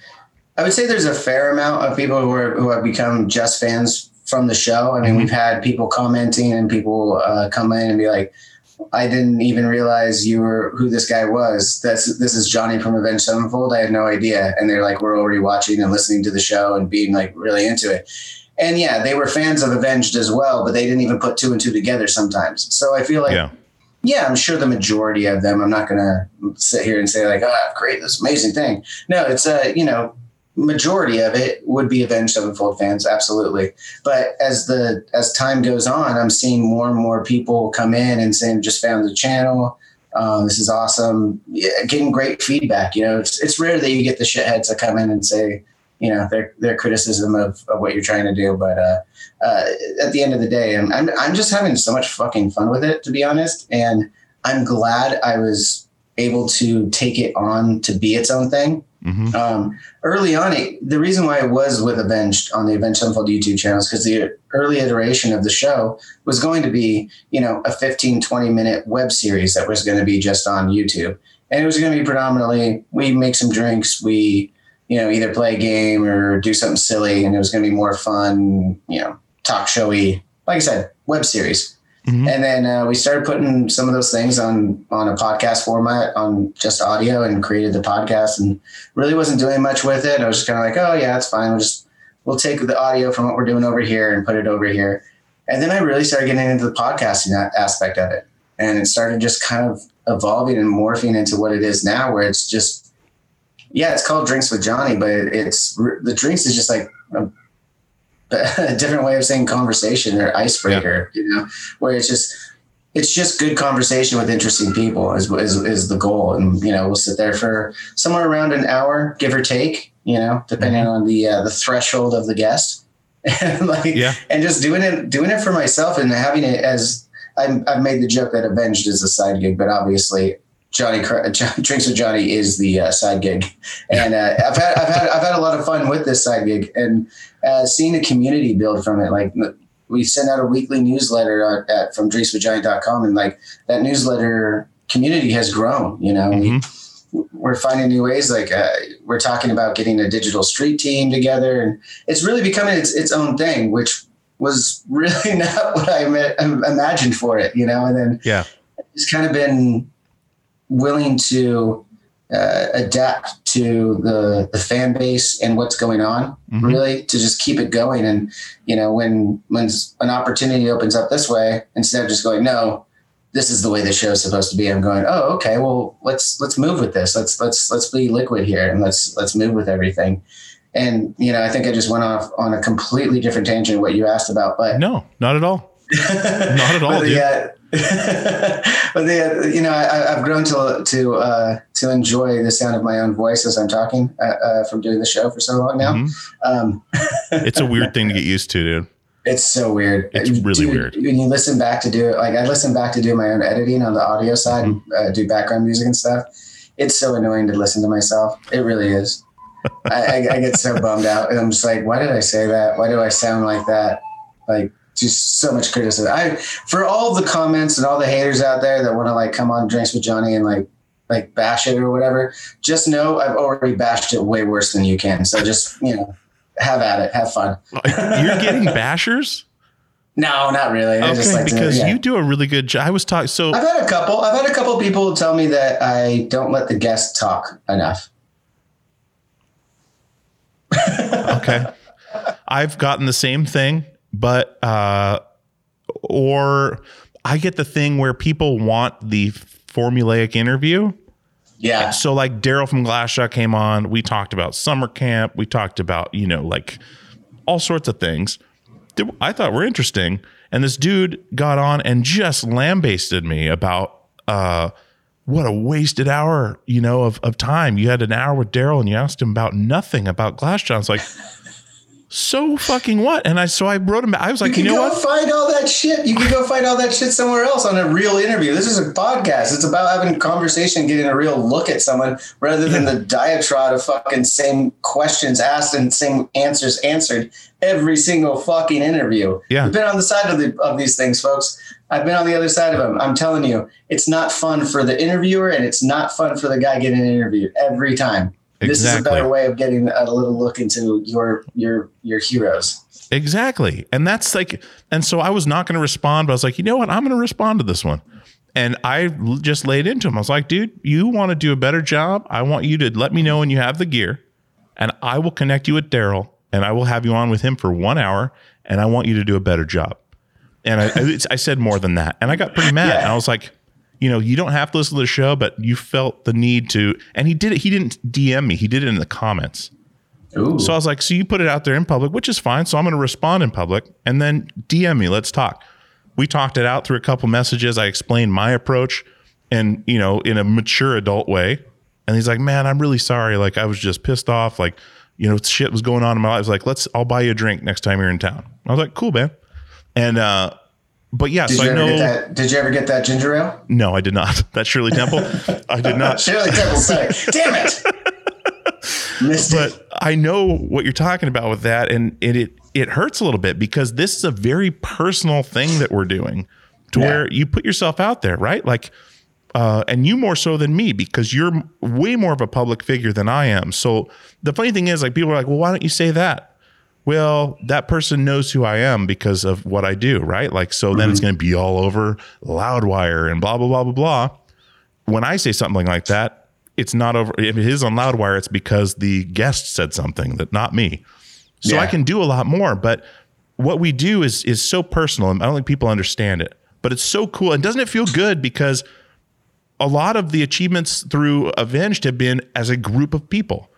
I would say there's a fair amount of people who are who have become just fans from the show. I mean, we've had people commenting and people uh, come in and be like, "I didn't even realize you were who this guy was. That's this is Johnny from Avenged Sevenfold. I had no idea." And they're like, "We're already watching and listening to the show and being like really into it." And yeah, they were fans of Avenged as well, but they didn't even put two and two together sometimes. So I feel like Yeah. yeah, I'm sure the majority of them. I'm not to sit here and say like, "Oh, great, this amazing thing." No, it's a you know, majority of it would be Avenged Sevenfold fans, absolutely. But as the as time goes on, I'm seeing more and more people come in and saying, "Just found the channel. Um, this is awesome." Yeah, getting great feedback. You know, it's it's rare that you get the shitheads that come in and say, you know, their their criticism of, of what you're trying to do, but. uh uh, at the end of the day, I'm, I'm I'm just having so much fucking fun with it, to be honest. And I'm glad I was able to take it on to be its own thing. Hmm Um, early on, it, the reason why it was with Avenged on the Avenged Sevenfold YouTube channel is because the early iteration of the show was going to be, you know, a 15, 20 minute web series that was going to be just on YouTube. And it was going to be predominantly, we make some drinks, we, you know, either play a game or do something silly. And it was going to be more fun, you know, talk showy, like I said, web series. Mhm. And then uh, we started putting some of those things on on a podcast format on just audio and created the podcast and really wasn't doing much with it. I was just kind of like, oh yeah, it's fine. We'll just we'll take the audio from what we're doing over here and put it over here. And then I really started getting into the podcasting aspect of it, and it started just kind of evolving and morphing into what it is now, where it's just yeah, it's called Drinks with Johnny, but it's the drinks is just like a, a (laughs) different way of saying conversation or icebreaker, you know, where it's just it's just good conversation with interesting people is, is is the goal, and you know we'll sit there for somewhere around an hour, give or take, you know, depending on the uh, the threshold of the guest, and (laughs) like Yeah. and just doing it doing it for myself and having it as I'm, I've made the joke that Avenged is a side gig, but obviously (laughs) Johnny Drinks with Johnny is the uh, side gig, and uh, I've had I've had I've had a lot of fun with this side gig and uh, seeing the community build from it. Like we send out a weekly newsletter at, at from drinkswithjohnny.com, and like that newsletter community has grown. You know, we, we're finding new ways. Like uh, we're talking about getting a digital street team together, and it's really becoming its its own thing, which was (laughs) really not what I imagined for it. You know, and then Yeah. it's kind of been willing to uh, adapt to the the fan base and what's going on Mhm. really to just keep it going and you know when when an opportunity opens up this way instead of just going no this is the way the show is supposed to be. I'm going, oh, okay, well, let's let's move with this. Let's let's let's be liquid here and let's let's move with everything. And you know, I think I just went off on a completely different tangent what you asked about, but No, not at all. (laughs) not at all, but dude. (laughs) but the, uh, you know, I, I've grown to to uh, to enjoy the sound of my own voice as I'm talking uh, uh, from doing the show for so long now. Mhm. Um, (laughs) It's a weird thing to get used to, dude. it's so weird. It's really Dude, weird. When you listen back to do it, like I listen back to do my own editing on the audio side, Mm-hmm. and uh, do background music and stuff. It's so annoying to listen to myself. It really is. (laughs) I, I, I get so bummed out, and I'm just like, why did I say that? Why do I sound like that? Like just so much criticism. I for all the comments and all the haters out there that want to like come on drinks with Johnny and like like bash it or whatever. Just know I've already bashed it way worse than you can. So just you know, have at it, have fun. You're getting bashers? (laughs) No, not really. I just Okay, like to- because yeah. you do a really good job. I was talking. So I've had a couple. I've had a couple people tell me that I don't let the guests talk enough. okay, I've gotten the same thing, but uh, or I get the thing where people want the formulaic interview. Yeah. So like Daryl from Glassjaw came on. We talked about summer camp. We talked about you know like all sorts of things that I thought were interesting. And this dude got on and just lambasted me about uh, what a wasted hour, you know, of, of time. You had an hour with Daryl and you asked him about nothing about Glassjaw. I was like, so fucking what? And I so I wrote him. Back. I was like, You you, can know go what? find all that shit. You can go find all that shit somewhere else on a real interview. This is a podcast. It's about having a conversation, getting a real look at someone rather than the diatribe of fucking same questions asked and same answers answered every single fucking interview. Yeah. I've been on the side of, the, of these things, folks. I've been on the other side of them. I'm telling you, it's not fun for the interviewer and it's not fun for the guy getting interviewed every time. This is a better way of getting a little look into your your your heroes. Exactly. And that's like, and so I was not going to respond, but I was like, you know what? I'm going to respond to this one. And I just laid into him. I was like, dude, you want to do a better job? I want you to let me know when you have the gear, and I will connect you with Daryl, and I will have you on with him for one hour, and I want you to do a better job. And I, I, I said more than that, and I got pretty mad. Yeah. And I was like, you know, you don't have to listen to the show, but you felt the need to. And he did it. He didn't DM me. He did it in the comments. Ooh. So I was like, so you put it out there in public, which is fine. So I'm going to respond in public and then DM me. Let's talk. We talked it out through a couple messages. I explained my approach and, you know, in a mature adult way. And he's like, man, I'm really sorry. Like, I was just pissed off. Like, you know, shit was going on in my life. I was like, let's, I'll buy you a drink next time you're in town. I was like, cool, man. And, uh, but yeah, Did so you I ever know, get that? Did you ever get that ginger ale? no, I did not. (laughs) That Shirley Temple, I did not. (laughs) Shirley Temple. (laughs) Damn it. Missed it. but I know what you're talking about with that, and it it, it hurts a little bit because this is a very personal thing that we're doing, to Yeah. where you put yourself out there, right? Like, uh, and you more so than me because you're way more of a public figure than I am. So the funny thing is, like, people are like, "Well, why don't you say that?" Well, that person knows who I am because of what I do, right? Like, so then it's mm-hmm. going to be all over Loudwire and blah blah blah blah blah when I say something like that, it's not over. If it is on Loudwire, it's because the guest said something that not me. So Yeah. I can do a lot more. But what we do is is so personal, and I don't think people understand it. But it's so cool, and doesn't it feel good because a lot of the achievements through Avenged have been as a group of people.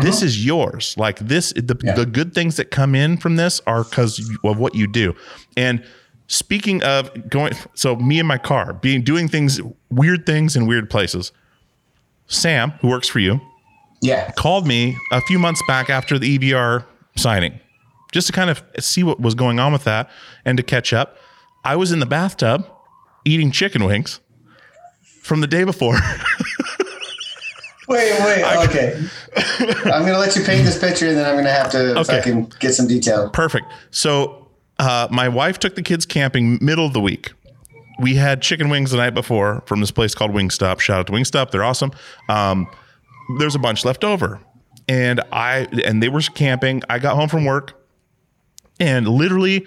This uh-huh. is yours. Like this, the, Yeah. the good things that come in from this are because of what you do. And speaking of going, so me and my car being doing things, weird things in weird places. Sam, who works for you, Yeah. called me a few months back after the EVR signing, just to kind of see what was going on with that and to catch up. I was in the bathtub eating chicken wings from the day before. (laughs) Wait, wait. Okay. I'm going to let you paint this picture and then I'm going to have to Okay. fucking get some detail. Perfect. So uh, my wife took the kids camping middle of the week. We had chicken wings the night before from this place called Wingstop. Shout out to Wingstop; they're awesome. Um, there's a bunch left over, and I and they were camping. I got home from work, and literally,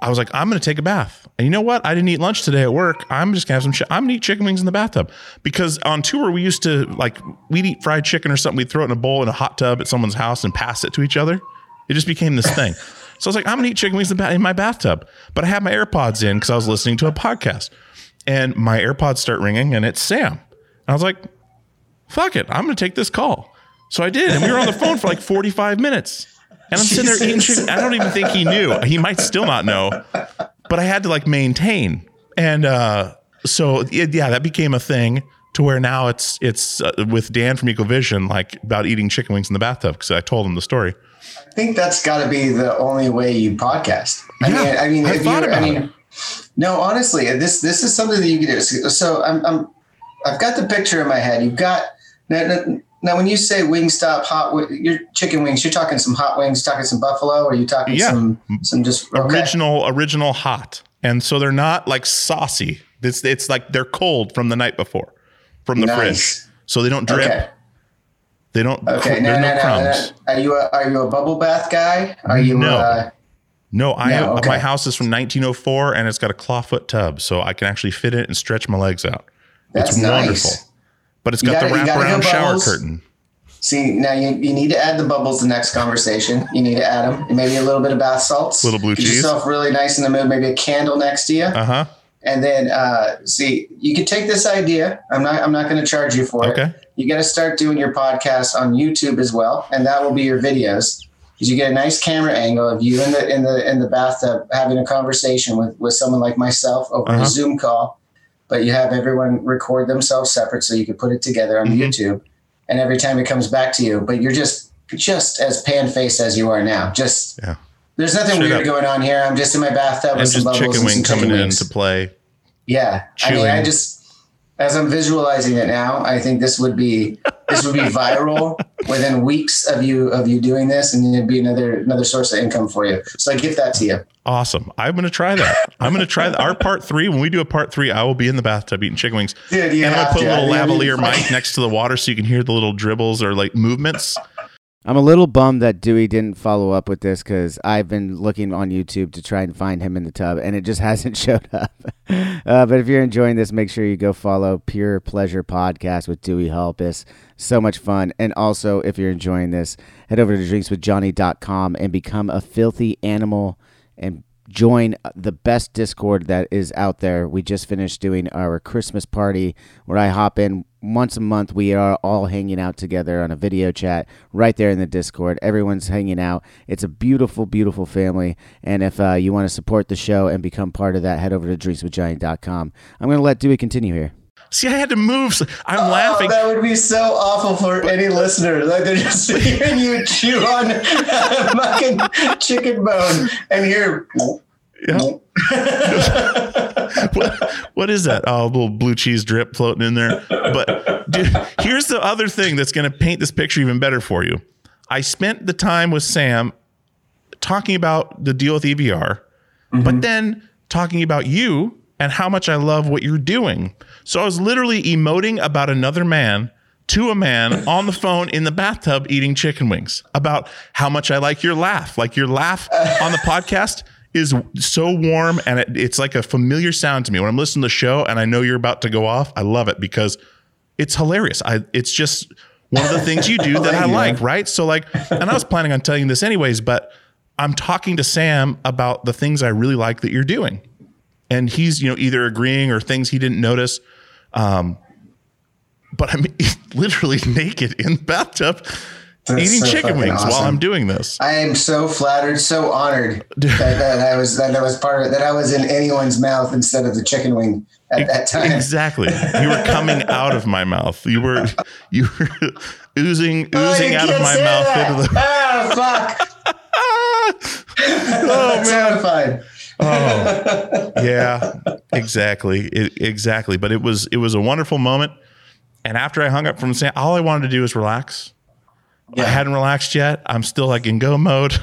I was like, I'm going to take a bath. And you know what? I didn't eat lunch today at work. I'm just gonna have some. Chi- I'm gonna eat chicken wings in the bathtub because on tour we used to like we'd eat fried chicken or something. We'd throw it in a bowl in a hot tub at someone's house and pass it to each other. It just became this thing. So I was like, I'm gonna eat chicken wings in, my bathtub. But I had my AirPods in because I was listening to a podcast. and my AirPods start ringing, and it's Sam. And I was like, "Fuck it, I'm gonna take this call." So I did, and we were on the phone for like 45 minutes. And I'm sitting there eating. I don't even think he knew. He might still not know, but I had to like maintain. And uh, so it, yeah, that became a thing to where now it's it's uh, with Dan from Ecovision, like about eating chicken wings in the bathtub because I told him the story. I think that's got to be the only way you podcast. I Yeah, mean, I mean, I if thought you're, I about mean, no, honestly, this this is something that you can do. So I'm, I'm I've got the picture in my head. You've got now, when you say Wingstop hot, your chicken wings, you're talking some hot wings, talking some buffalo, or are you talking Yeah. some some just okay. Original, original hot, and so they're not like saucy. It's it's like they're cold from the night before, from the Nice. fridge, so they don't drip. Okay. They don't. Okay. No crumbs. are you a, are you a bubble bath guy? Are you No. Uh, No, I No, okay. my house is from 1904 and it's got a clawfoot tub, so I can actually fit it and stretch my legs out. That's it's nice. But it's got gotta- the wraparound shower bubbles. curtain. see now you, you need to add the bubbles the next conversation. You need to add them. Maybe a little bit of bath salts. Little blue Get cheese. yourself really nice in the mood. Maybe a candle next to you. Uh huh. And then uh, see, you can take this idea. I'm not. I'm not going to charge you for Okay. it. You got to start doing your podcast on YouTube as well, and that will be your videos. Because you get a nice camera angle of you in the in the in the bathtub having a conversation with with someone like myself over Uh-huh. a Zoom call, but you have everyone record themselves separate so you can put it together on Mhm. YouTube, and every time it comes back to you, but you're just just as pan faced as you are now. Just Yeah. there's nothing Straight weird up. going on here. I'm just in my bathtub And with some bubbles chicken and wing some coming chicken in wings. to play. Yeah, I mean. I just as I'm visualizing it now, I think this would be (laughs) this would be viral within weeks of you of you doing this, and it'd be another another source of income for you. So I give that to you. Awesome. I'm going to try that. I'm going to try that. Our part three, when we do a part three, I will be in the bathtub eating chicken wings. Dude, and I'm going to put to. a little lavalier mic next to the water so you can hear the little dribbles or like movements. I'm a little bummed that Dewey didn't follow up with this because I've been looking on YouTube to try and find him in the tub, and it just (laughs) hasn't showed up. (laughs) uh, but if you're enjoying this, make sure you go follow Pure Pleasure Podcast with Dewey Halpus. So much fun. And also, if you're enjoying this, head over to drinkswithjohnny.com and become a filthy animal and join the best Discord that is out there. We just finished doing our Christmas party where I hop in once a month. We are all hanging out together on a video chat right there in the Discord. Everyone's hanging out. It's a beautiful, beautiful family. And if uh, you want to support the show and become part of that, head over to drinkswithjohnny.com. I'm going to let Dewey continue here. See, I had to move. so- I'm Oh, laughing. that would be so awful for any listener. Like they're just hearing you chew on (laughs) a fucking chicken bone and hear. Yeah. (laughs) what, what is that? Oh, a little blue cheese drip floating in there. But dude, here's the other thing that's going to paint this picture even better for you. I spent the time with Sam talking about the deal with EVR, but mm-hmm. then talking about you and how much I love what you're doing. So I was literally emoting about another man to a man on the phone in the bathtub eating chicken wings about how much I like your laugh. Like your laugh on the (laughs) podcast is so warm and it, it's like a familiar sound to me. When I'm listening to the show and I know you're about to go off, I love it because it's hilarious. I it's just one of the things you do (laughs) that I like, right? So like, and I was planning on telling you this anyways, but I'm talking to Sam about the things I really like that you're doing, and he's you know either agreeing or things he didn't notice. Um, but I'm (laughs) literally naked in the bathtub That's eating so chicken fucking wings while. I'm doing this. I am so flattered, so honored (laughs) that, that I was that I was part of it, that I was in anyone's mouth instead of the chicken wing at that time. Exactly. You were coming (laughs) out of my mouth. You were you were (laughs) oozing Oh, oozing you out of my mouth that. into the Ah, fuck. Oh That's man. horrifying. Oh, yeah, exactly, it, exactly. But it was it was a wonderful moment. And after I hung up from Sam, all I wanted to do was relax. I hadn't relaxed yet. I'm still like in go mode.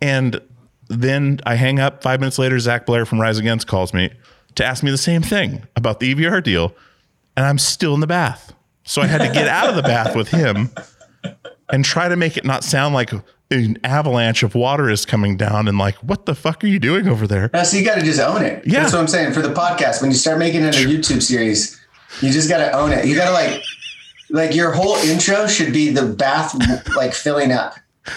And then I hang up. Five minutes later, Zach Blair from Rise Against calls me to ask me the same thing about the EVR deal, and I'm still in the bath. So I had to get out of the bath with him and try to make it not sound like an avalanche of water is coming down and like, what the fuck are you doing over there? Now, so you got to just own it. Yeah. That's what I'm saying. For the podcast, when you start making it a YouTube series, you just got to own it. You got to like, like your whole intro should be the bath like filling up.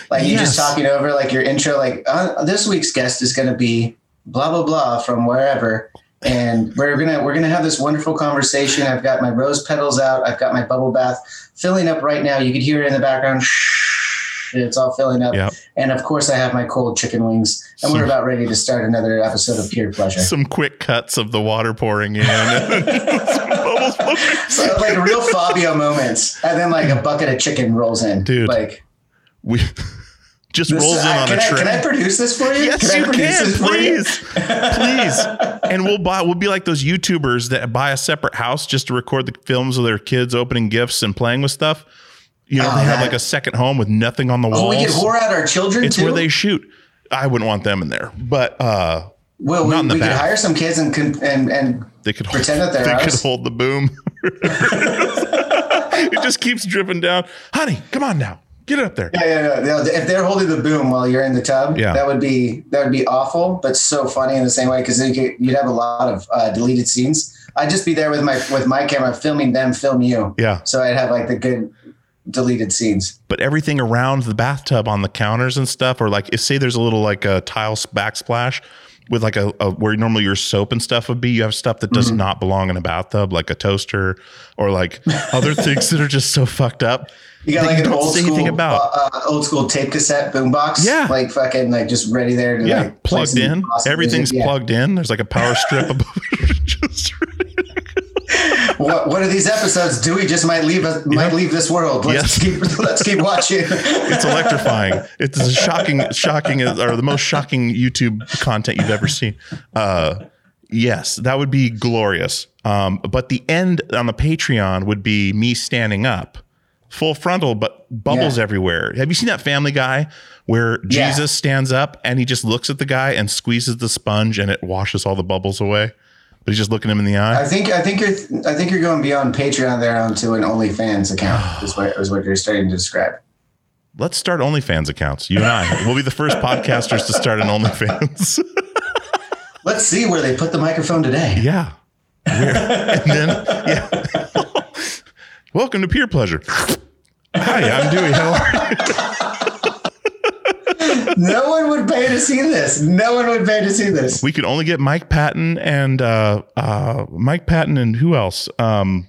Like you just talking over like your intro. Like uh, this week's guest is going to be blah blah blah from wherever, and we're gonna we're gonna have this wonderful conversation. I've got my rose petals out. I've got my bubble bath filling up right now. You could hear it in the background. It's all filling up. Yep. And of course, I have my cold chicken wings, and we're about ready to start another episode of Pure Pleasure. Some quick cuts of the water pouring in. (laughs) (laughs) Some bubbles (laughs) floating. So like real Fabio moments, and then like a bucket of chicken rolls in, Dude. Like We just this, rolls in I- on can, a I, tray. can I produce this for you? Yes, can you can. you? Please, please. And we'll buy. We'll be like those YouTubers that buy a separate house just to record the films of their kids opening gifts and playing with stuff. You know, Oh, they have like a second home with nothing on the walls. Oh, we could whore out our children it's too. where they shoot. I wouldn't want them in there, but uh, well, we, we could hire some kids and and and they could Pretend hold, that they could hold the boom. (laughs) it just keeps dripping down. Honey, come on now, get it up there. yeah, yeah, yeah. If they're holding the boom while you're in the tub, Yeah. that would be that would be awful, but so funny in the same way because you could, you'd have a lot of uh, deleted scenes. I'd just be there with my with my camera filming them film you. Yeah. So I'd have like the good deleted scenes. but everything around the bathtub on the counters and stuff, or like if say there's a little like a tile backsplash with like a, a where normally your soap and stuff would be, you have stuff that Mm-hmm. does not belong in a bathtub, like a toaster or like (laughs) other things that are just so fucked up. You got like you an old school, about. uh, uh, old school tape cassette boombox. Yeah. like fucking like just ready there to yeah, like plugged in. Everything's. Yeah. plugged in. There's like a power strip (laughs) above it. (laughs) just What, what are these episodes? Dewey just might leave us, might leave this world. Let's Yes. keep (laughs) let's keep watching. it's electrifying. It's a shocking, shocking, or the most shocking YouTube content you've ever seen. Uh, yes, that would be glorious. Um, but the end on the Patreon would be me standing up, full frontal, but bubbles Yeah. everywhere. Have you seen that Family Guy where Yeah. Jesus stands up and he just looks at the guy and squeezes the sponge and it washes all the bubbles away? But he's just looking him in the eye. I think I think you're I think you're going beyond Patreon there onto an OnlyFans account. (sighs) Is what is what you're starting to describe. Let's start OnlyFans accounts. You and I. (laughs) We'll be the first podcasters to start an OnlyFans. (laughs) Let's see where they put the microphone today. Yeah. Weird. (laughs) and then, yeah. Welcome to Pure Pleasure. Hi, I'm Dewey. How are you? No one would pay to see this. No one would pay to see this. We could only get Mike Patton and uh, uh, Mike Patton and who else? Um,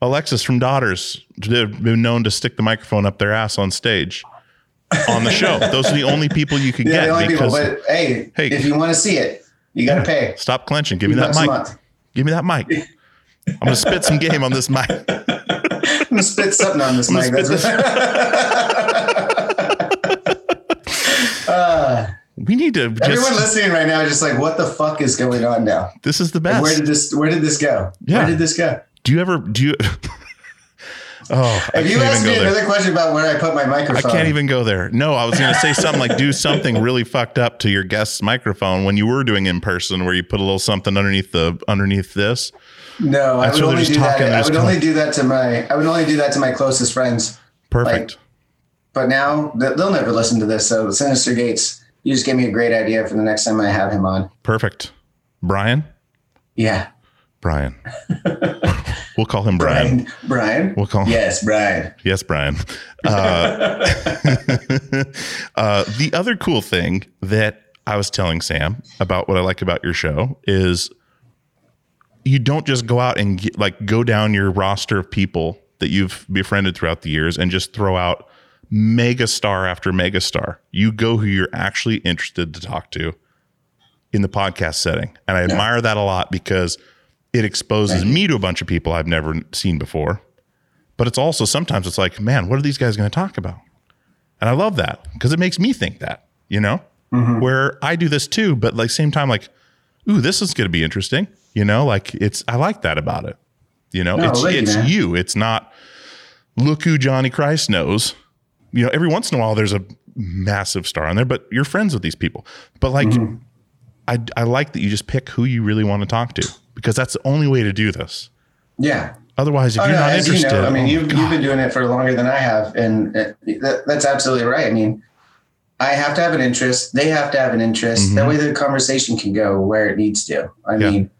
Alexis from Daughters. They've been known to stick the microphone up their ass on stage on the show. (laughs) Those are the only people you could Yeah, get the only people. But hey, Hey. if you want to see it, you got to pay. stop clenching. Give me that mic. Give me that mic. I'm gonna spit some game on this mic. (laughs) I'm gonna spit something on this mic. (laughs) That's We need to just. everyone listening right now is just like, what the fuck is going on now? this is the Like, best. where did this? Where did this go? Yeah. Where did this go? Do you ever do you? (laughs) oh, I If you ask me go there. another question about where I put my microphone, I can't even go there. No, I was going to say something like do something really fucked up to your guest's microphone when you were doing in person, where you put a little something underneath the underneath this. No, I would only do talking, that. I would only do that to my. I would only do that to my closest friends. Perfect. But now they'll never listen to this. So Synyster Gates, you just gave me a great idea for the next time I have him on. Perfect. Brian. Yeah, Brian. (laughs) we'll call him Brian. Brian. Brian. We'll call him. Yes, Brian. Yes, Brian. Uh, (laughs) uh, the other cool thing that I was telling Sam about what I like about your show is you don't just go out and get, like go down your roster of people that you've befriended throughout the years and just throw out mega star after mega star. You go who you're actually interested to talk to in the podcast setting. And I admire that a lot because it exposes me to a bunch of people I've never seen before but it's also sometimes it's like, man, what are these guys going to talk about? And I love that because it makes me think that, you know, mm-hmm. where I do this too, but like same time, like, ooh, this is going to be interesting. You know, like it's, I like that about it. You know, No, it's, you, it's man. you. It's not, look who Johnny Christ knows. You know, every once in a while there's a massive star on there, but you're friends with these people. But like, Mm-hmm. I, I like that you just pick who you really want to talk to because that's the only way to do this. Yeah. Otherwise, if Oh, you're no, not interested, you know, I mean, oh, you've, you've been doing it for longer than I have, and uh, that, that's absolutely right. I mean, I have to have an interest. They have to have an interest. That way, the conversation can go where it needs to. I Mm-hmm. Yeah. mean,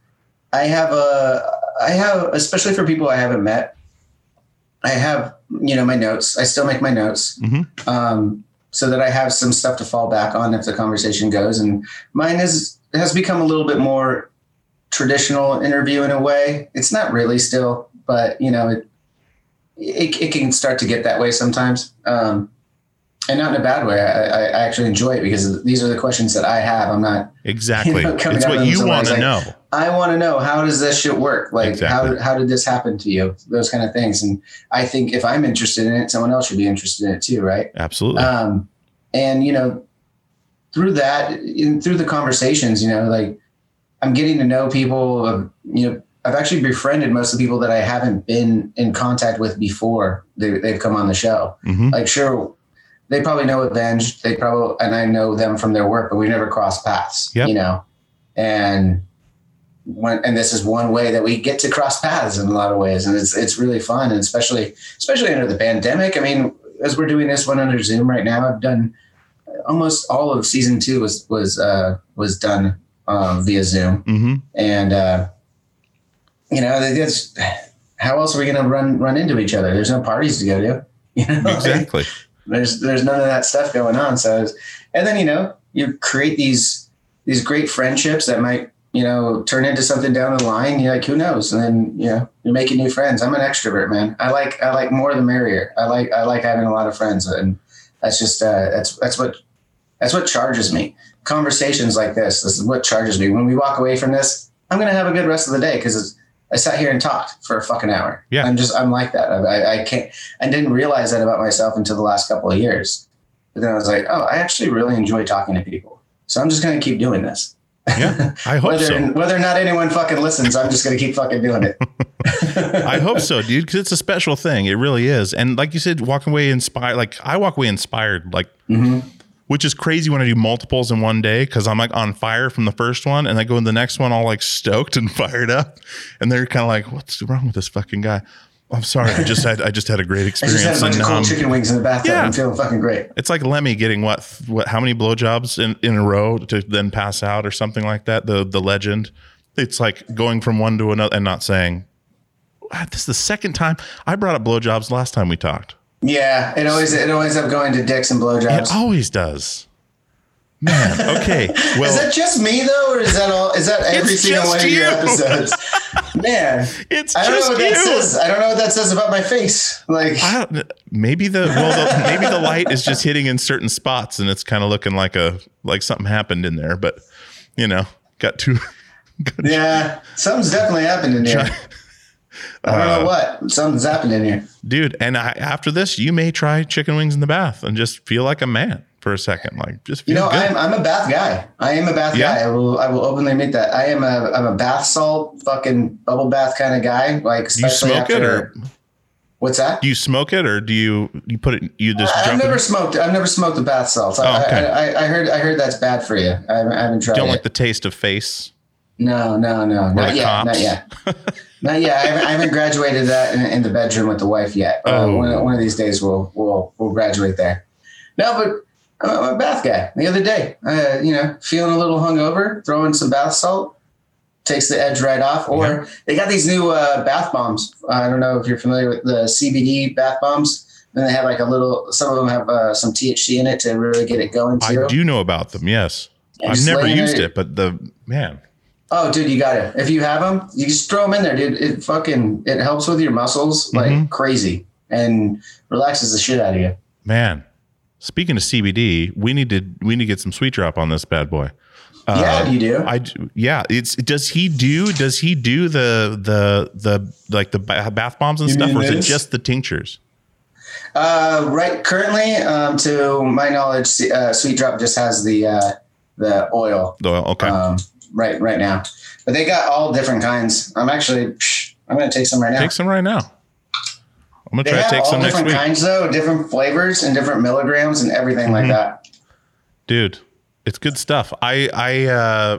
I have a, I have, especially for people I haven't met. I have, you know, my notes. I still make my notes, Mhm. um, so that I have some stuff to fall back on if the conversation goes. And mine is has become a little bit more traditional interview in a way. It's not really still, but you know, it it, it can start to get that way sometimes. Um, and not in a bad way. I, I actually enjoy it because these are the questions that I have. I'm not (laughs) exactly. You know, it's what you want to like, know. I want to know how does this shit work? Like Exactly. how how did this happen to you? Those kind of things. And I think if I'm interested in it, someone else should be interested in it too, right? Absolutely. Um, and you know, through that, in, through the conversations, you know, like I'm getting to know people. Of, you know, I've actually befriended most of the people that I haven't been in contact with before they, they've come on the show. Mhm. Like, sure, they probably know Avenged. They probably and I know them from their work, but we never crossed paths. Yep. You know, and when, and this is one way that we get to cross paths in a lot of ways, and it's it's really fun, and especially especially under the pandemic. I mean, as we're doing this one under Zoom right now, I've done almost all of season two was was uh, was done um, via Zoom, hmm and uh, you know, it's how else are we going to run run into each other? There's no parties to go to. (laughs) You know, Like, Exactly. there's there's none of that stuff going on. So, it's, and then you know you create these these great friendships that might you know turn into something down the line. You're like, who knows? And then you know you're making new friends. I'm an extrovert, man. I like I like more the merrier. I like I like having a lot of friends, and that's just uh, that's that's what that's what charges me. Conversations like this, this is what charges me. When we walk away from this, I'm gonna have a good rest of the day because I sat here and talked for a fucking hour. Yeah. I'm just I'm like that. I, I, I can't. I didn't realize that about myself until the last couple of years. But then I was like, oh, I actually really enjoy talking to people. So I'm just gonna keep doing this. Yeah, I hope whether so. whether or not anyone fucking listens, I'm just gonna keep fucking doing it. (laughs) I hope so, (laughs) dude, because it's a special thing. It really is. And like you said, walking away inspired. Like I walk away inspired. Like, Mm-hmm. which is crazy when I do multiples in one day because I'm like on fire from the first one, and I go in the next one all like stoked and fired up, and they're kind of like, "What's wrong with this fucking guy?" I'm sorry. I just had I just had a great experience. (laughs) I just had a bunch and, of cold um, chicken wings in the bathtub. yeah. I'm feeling fucking great. It's like Lemmy getting what what how many blowjobs in, in a row to then pass out or something like that. The the legend. It's like going from one to another and not saying, "Ah, "This is the second time I brought up blowjobs last time we talked." Yeah, it always it always up going to dicks and blowjobs. It always does. Man, okay. Well, (laughs) is that just me though, or is that all? Is that every single one of your episodes? (laughs) Man, it's I don't know what you. that says. I don't know what that says about my face. Like, I don't, maybe the well, the, (laughs) maybe the light is just hitting in certain spots, and it's kind of looking like a like something happened in there. But you know, got two. got yeah, something's definitely happened in here. I don't Uh, know what. Something's happened in here. dude and I, after this you may try chicken wings in the bath and just feel like a man for a second like just You know, good. I'm I'm a bath guy. I am a bath Yeah. guy. I will I will openly admit that. I am a I'm a bath salt fucking bubble bath kind of guy. Like do you especially smoke it or what's that? do you smoke it or do you you put it you just I've never in? smoked. I've never smoked the bath salts. I, Oh, okay. I, I, I heard. I heard that's bad for you. I haven't, I haven't tried don't it. like the taste of face no, no, no, not yet, not yet, (laughs) not yet. I haven't, I haven't graduated that in, in the bedroom with the wife yet. Uh, Oh. one, one of these days we'll we'll we'll graduate there. No, but I'm a bath guy. The other day, uh, you know, feeling a little hungover, throwing some bath salt takes the edge right off. Or Yeah. they got these new uh, bath bombs. I don't know if you're familiar with the CBD bath bombs. And they have like a little. Some of them have uh, some THC in it to really get it going too. i do know about them yes And i've never used there- it but the man Oh, dude, you got it. If you have them, you just throw them in there, dude. It fucking it helps with your muscles like Mhm. crazy and relaxes the shit out of you. man speaking of cbd we need to we need to get some sweet drop on this bad boy Uh, yeah, you do. I yeah. It's does he do does he do the the the like the bath bombs and You stuff, or is it just the tinctures? Uh, right, currently, um, to my knowledge, uh, Sweet Drop just has the uh, the oil. The oil? Okay, Um, right, right now, but they got all different kinds. I'm actually, I'm gonna take some right now. take some right now. I'm gonna they try to have take all some next different kinds though, different flavors and different milligrams and everything like Mhm. that. dude. It's good stuff. I I uh,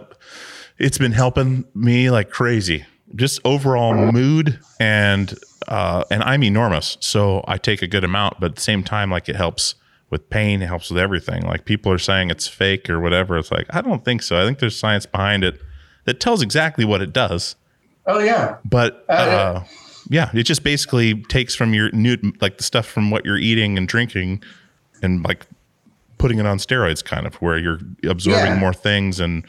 it's been helping me like crazy. Just overall mood and uh, and I'm enormous, so I take a good amount, but at the same time, like it helps with pain, it helps with everything. Like people are saying it's fake or whatever. It's like I don't think so. I think there's science behind it that tells exactly what it does. Oh yeah, but Uh, uh, yeah, it just basically takes from your new like the stuff from what you're eating and drinking, and like putting it on steroids, kind of where you're absorbing Yeah. more things and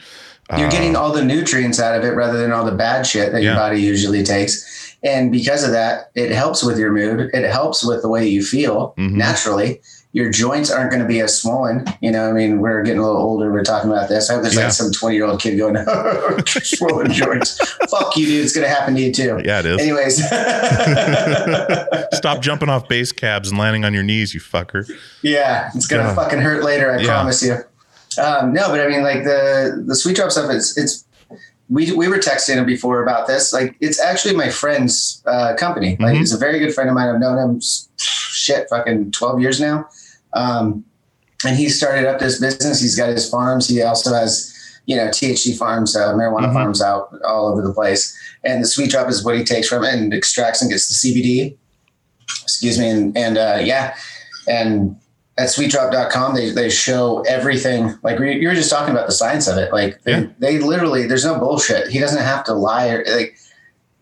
You're getting all the nutrients out of it rather than all the bad shit that your body usually takes. And because of that, it helps with your mood. It helps with the way you feel Mhm. naturally. Your joints aren't going to be as swollen. You know, I mean, we're getting a little older. We're talking about this. I hope there's Yeah. like some 20 year old kid going, (laughs) swollen (laughs) joints. Fuck you, dude. It's going to happen to you too. yeah, it is. Anyways, (laughs) Stop jumping off bass cabs and landing on your knees, you fucker. yeah, it's going to God. fucking hurt later. I Yeah. promise you. Um, no, but I mean, like the the sweet drop stuff. It's it's we we were texting before about this. Like, it's actually my friend's uh, company. Like, Mhm. he's a very good friend of mine. I've known him shit fucking twelve years now. Um, and he started up this business. He's got his farms. He also has you know THC farms, uh, marijuana Mhm. farms out all over the place. And the sweet drop is what he takes from it and extracts and gets the CBD. Excuse me, and and uh, yeah, and at sweetdrop.com they, they show everything like you were just talking about the science of it like they, they literally there's no bullshit he doesn't have to lie or like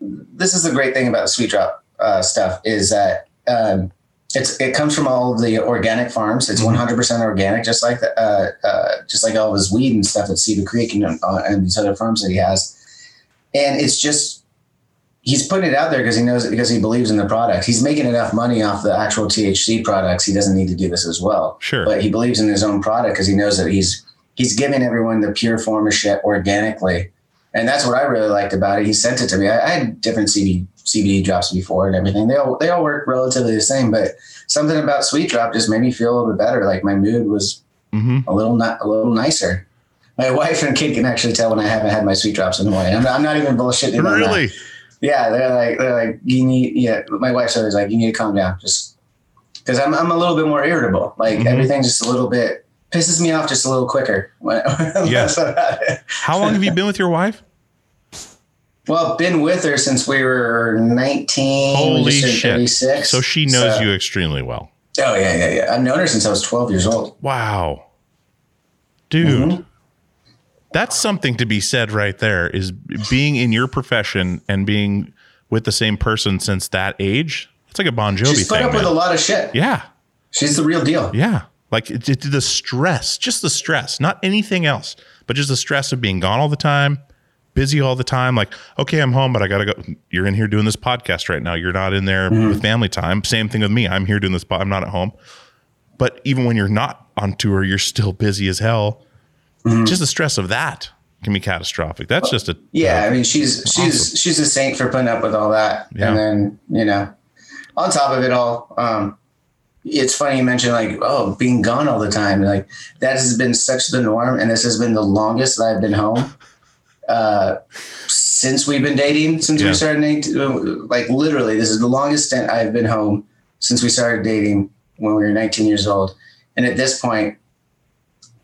this is the great thing about the sweet drop uh, stuff is that um, it's it comes from all of the organic farms it's Mhm. 100% organic just like the, uh, uh, just like all of his weed and stuff at cedar creek and, uh, and these other farms that he has and it's just he's putting it out there because he knows it because he believes in the product. He's making enough money off the actual THC products. He doesn't need to do this as well. Sure. But he believes in his own product because he knows that he's he's giving everyone the pure form of shit organically. And that's what I really liked about it. He sent it to me. I, I had different CBD CBD drops before and everything. They all they all work relatively the same, but something about Sweet Drop just made me feel a little bit better. Like my mood was hmm a little not a little nicer. My (laughs) wife and kid can actually tell when I haven't had my sweet drops in the morning. I'm not, I'm not even bullshitting. Really? Yeah, they're like they're like you need. Yeah, my wife's always like you need to calm down, just because I'm I'm a little bit more irritable. Like Mhm. everything just a little bit pisses me off just a little quicker. (laughs) Yes. How long have you been with your wife? Well, been with her since we were 19. Holy shit. 36. So she knows So- you extremely well. Oh yeah, yeah, yeah. I've known her since I was 12 years old. Wow. Dude. Mhm. That's something to be said right there is being in your profession and being with the same person since that age. It's like a Bon Jovi She's put thing. up with a lot of shit. Yeah. She's the real deal. Yeah. Like it, it- the stress, just the stress, not anything else, but just the stress of being gone all the time, busy all the time. Like, okay, I'm home, but I got to go. You're in here doing this podcast right now. You're not in there Mm-hmm. with family time. Same thing with me. I'm here doing this. I'm not at home. But even when you're not on tour, you're still busy as hell. Just the stress of that can be catastrophic. That's just a. Yeah, I mean she's she's she's a saint for putting up with all that. Yeah. And then, you know, on top of it all, um, it's funny you mentioned like, oh, being gone all the time. Like that has been such the norm and this has been the longest that I've been home. Uh since we've been dating, since Yeah. we started dating, like literally, this is the longest stint I've been home since we started dating when we were 19 years old. And at this point,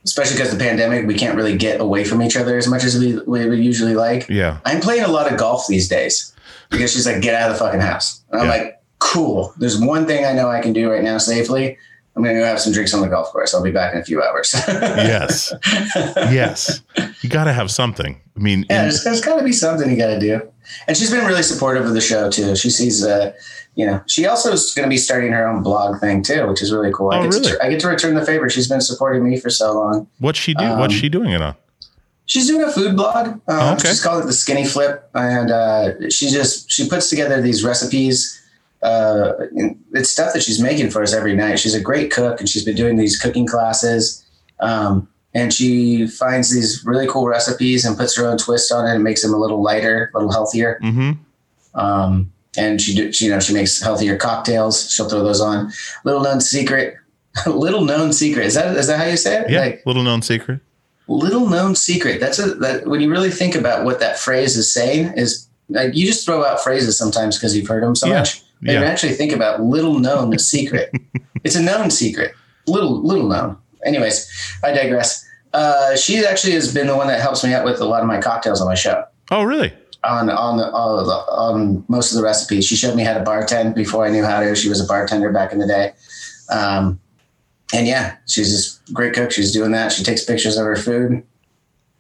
especially because of the pandemic, we can't really get away from each other as much as we, we would usually like. yeah. I'm playing a lot of golf these days because she's like, get out of the fucking house. And I'm Yeah. like, cool. There's one thing I know I can do right now safely. I'm going to go have some drinks on the golf course. I'll be back in a few hours. (laughs) Yes. yes. You got to have something. I mean, Yeah, in- there's, there's got to be something you got to do. And she's been really supportive of the show too. She sees, uh, you know, she also is going to be starting her own blog thing too, which is really cool. I, Oh, get really? to, I get to return the favor. She's been supporting me for so long. what's she do? what's um, she doing it on? She's doing a food blog. Um, Oh, okay. She's called it the Skinny Flip, and uh, she just she puts together these recipes. Uh, it's stuff that she's making for us every night. She's a great cook, and she's been doing these cooking classes. Um, and she finds these really cool recipes and puts her own twist on it and makes them a little lighter, a little healthier. Mm-hmm. Um, and she, do, she, you know, she makes healthier cocktails. She'll throw those on. Little known secret. (laughs) little known secret. Is that is that how you say it? Yeah. Like, little known secret. little known secret. That's a that when you really think about what that phrase is saying is like you just throw out phrases sometimes because you've heard them so Yeah. much. Yeah. actually think about little known (laughs) secret. it's a known secret. Little little known. Anyways, I digress. Uh, she actually has been the one that helps me out with a lot of my cocktails on my show. Oh, really? On on the, all the, on most of the recipes, she showed me how to bartend before I knew how to. She was a bartender back in the day, um, and yeah, she's just a great cook. She's doing that. She takes pictures of her food,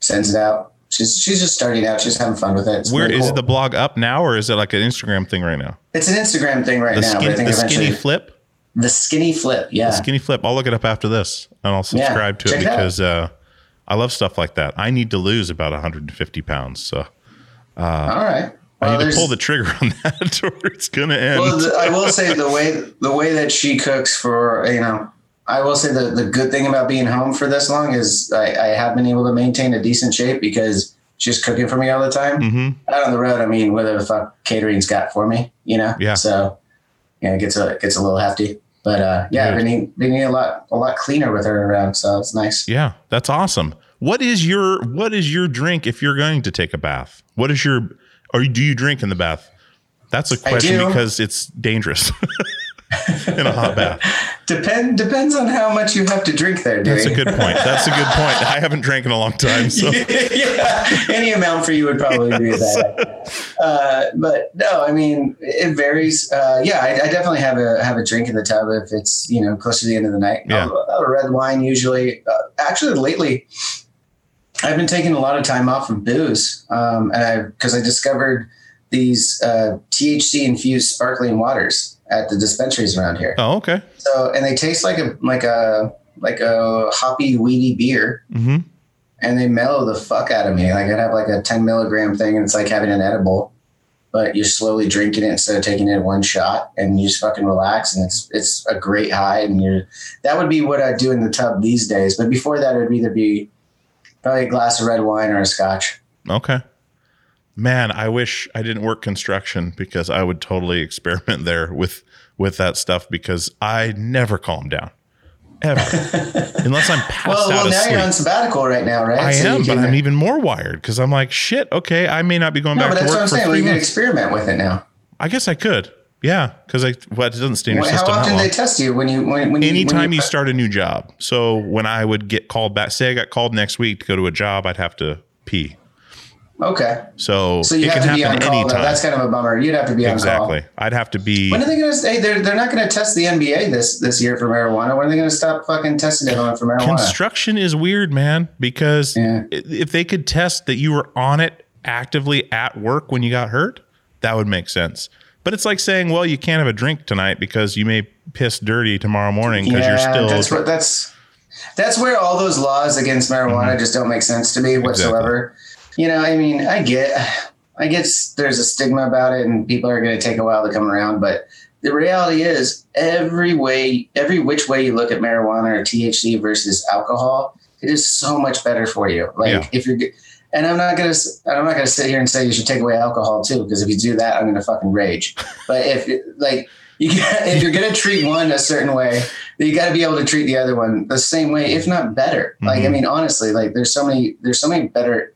sends it out. She's she's just starting out. She's having fun with it. It's Where really is cool. the blog up now, or is it like an Instagram thing right now? It's an Instagram thing right The, now. skin, the skinny flip. The Skinny Flip. Yeah. The skinny Flip. I'll look it up after this and I'll Yeah, subscribe to it check it because uh, I love stuff like that. I need to lose about 150 pounds. So All right. I need to pull the trigger on (laughs) that or it's going to end. Well, the, I will say the way the way that she cooks for you know, I will say the the good thing about being home for this long is I, I have been able to maintain a decent shape because she's cooking for me all the time. hmm Out on the road, I mean, whether the fuck catering's got for me, you know. Yeah. So, yeah, it gets a it gets a little hefty, but uh, yeah, I've been eating, been eating a lot a lot cleaner with her around, so it's nice. Yeah, that's awesome. What is your what is your drink if you're going to take a bath? What is your or do you drink in the bath? That's a question because it's dangerous (laughs) (laughs) in a hot bath. Depend depends on how much you have to drink there, dude. That's a good point. That's a good point. I haven't drank in a long time, so (laughs) yeah, any amount for you would probably be that. (laughs) Uh, but no, I mean it varies. Uh, yeah, I, I definitely have a have a drink in the tub if it's you know close to the end of the night. Yeah. I'll- I'll a red wine usually. Uh, actually, lately I've been taking a lot of time off of booze, um, and I because I discovered these uh, THC infused sparkling waters at the dispensaries around here. Oh, okay. So and they taste like a like a like a hoppy weedy beer hmm and they mellow the fuck out of me. Like I'd have like a 10 milligram thing and it's like having an edible, but you're slowly drinking it instead of taking it in one shot and you just fucking relax and it's it's a great high and you're that would be what I'd do in the tub these days. But before that it would either be probably a glass of red wine or a scotch. Okay. Man, I wish I didn't work construction because I would totally (laughs) experiment there with with that stuff because I never calm down. Ever. (laughs) Unless I'm passed Well, out well now you're on sabbatical right now, right? I So am, but I'm even more wired because I'm like, shit, okay, I may not be going No, back but to that's work what I'm saying. Well, you can experiment with it now. I guess I could. Yeah, because I well, it doesn't stay in your How system that often do they test you when you when, when you- when Anytime you you start a new job. So when I would get called back, say I got called next week to go to a job, I'd have to pee. Okay. So, So you it have can to be on call. though. That's kind of a bummer. You'd have to be on call. exactly. I'd have to be. When are they going to say they're, they're not going to test the NBA this this year for marijuana? When are they going to stop fucking testing everyone for marijuana? Construction is weird, man, because Yeah. if they could test that you were on it actively at work when you got hurt, that would make sense. But it's like saying, well, you can't have a drink tonight because you may piss dirty tomorrow morning because you're still. that's what that's that's where all those laws against marijuana Mm-hmm. just don't make sense to me whatsoever. You know, I mean, I get, I guess there's a stigma about it, and people are going to take a while to come around. But the reality is, every way, every which way you look at marijuana or THC versus alcohol, it is so much better for you. Like Yeah. if you're, and I'm not gonna, I'm not gonna sit here and say you should take away alcohol too, because if you do that, I'm gonna fucking rage. But if like you, (laughs) if you're gonna treat one a certain way, you got to be able to treat the other one the same way, if not better. Like I Mhm. mean, honestly, like there's so many, there's so many better.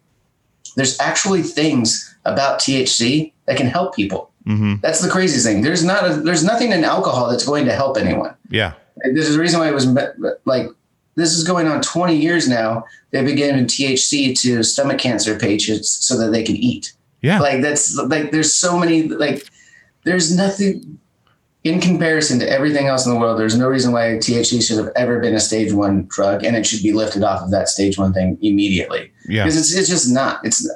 There's actually things about THC that can help people. hmm That's the craziest thing. There's not a, there's nothing in alcohol that's going to help anyone. Yeah. This is the reason why it was like this is going on 20 years now. They've been giving THC to stomach cancer patients so that they can eat. Yeah. Like that's like there's so many like there's nothing in comparison to everything else in the world. There's no reason why THC should have ever been a stage one drug, and it should be lifted off of that stage one thing immediately yeah. because it's, it's just not. It's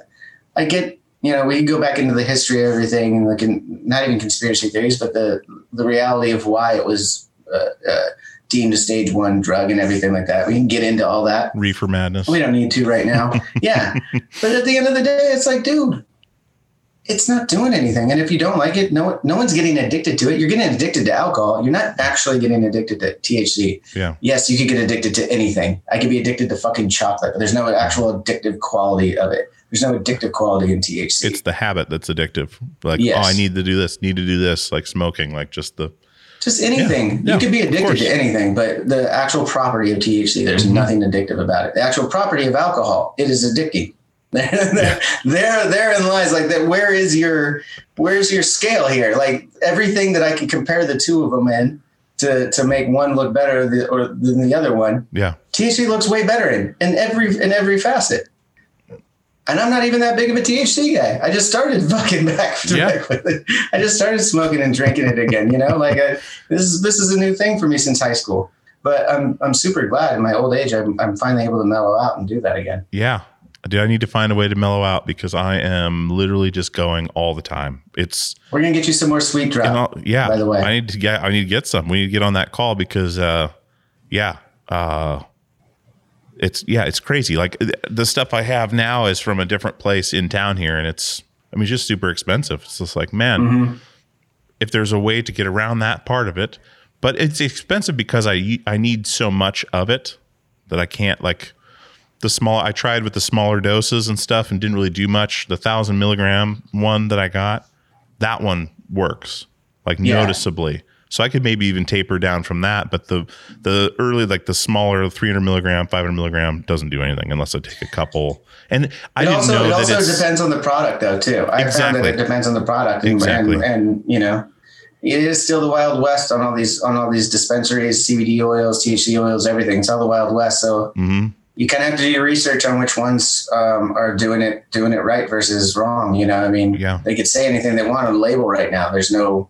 I get you know we can go back into the history of everything and like in, not even conspiracy theories, but the the reality of why it was uh, uh, deemed a stage one drug and everything like that. We can get into all that. Reefer madness. We don't need to right now. (laughs) yeah, but at the end of the day, it's like, dude. It's not doing anything, and if you don't like it, no, no one's getting addicted to it. You're getting addicted to alcohol. You're not actually getting addicted to THC. Yeah. Yes, you could get addicted to anything. I could be addicted to fucking chocolate, but there's no actual addictive quality of it. There's no addictive quality in THC. It's the habit that's addictive. Like, Yes. oh, I need to do this, need to do this, like smoking, like just the. just anything. Yeah, you could be addicted to anything, but the actual property of THC, there's Mhm. nothing addictive about it. The actual property of alcohol, it is addicting. There, (laughs) there, therein lies like that. Where is your, where's your scale here? Like everything that I can compare the two of them in to to make one look better the, or than the other one. Yeah. THC looks way better in in every in every facet. And I'm not even that big of a THC guy. I just started (laughs) fucking back to Yeah. back with it. I just started smoking and drinking it again. You know, like I, this is this is a new thing for me since high school. But I'm I'm super glad in my old age I'm I'm finally able to mellow out and do that again. Yeah. Dude, I need to find a way to mellow out because I am literally just going all the time. It's We're gonna get you some more sweet drop. Yeah. By the way, I need to get I need to get some. We need to get on that call because uh yeah, uh it's yeah, it's crazy. Like th- the stuff I have now is from a different place in town here and it's I mean it's just super expensive. It's just like, man, Mm-hmm. if there's a way to get around that part of it, but it's expensive because I I need so much of it that I can't like the small I tried with the smaller doses and stuff and didn't really do much. The thousand milligram one that I got, that one works like Yeah. noticeably. So I could maybe even taper down from that, but the the early like the smaller 300 milligram, 500 milligram doesn't do anything unless I take a couple. And I it didn't also know it that also depends on the product though too. I found Exactly. that it depends on the product and, Exactly. and, and you know it is still the wild west on all these on all these dispensaries, CBD oils, THC oils, everything. It's all the wild west. So Mhm. You kind of have to do your research on which ones um, are doing it doing it right versus wrong. You know, I mean, Yeah. they could say anything they want on the label right now. There's no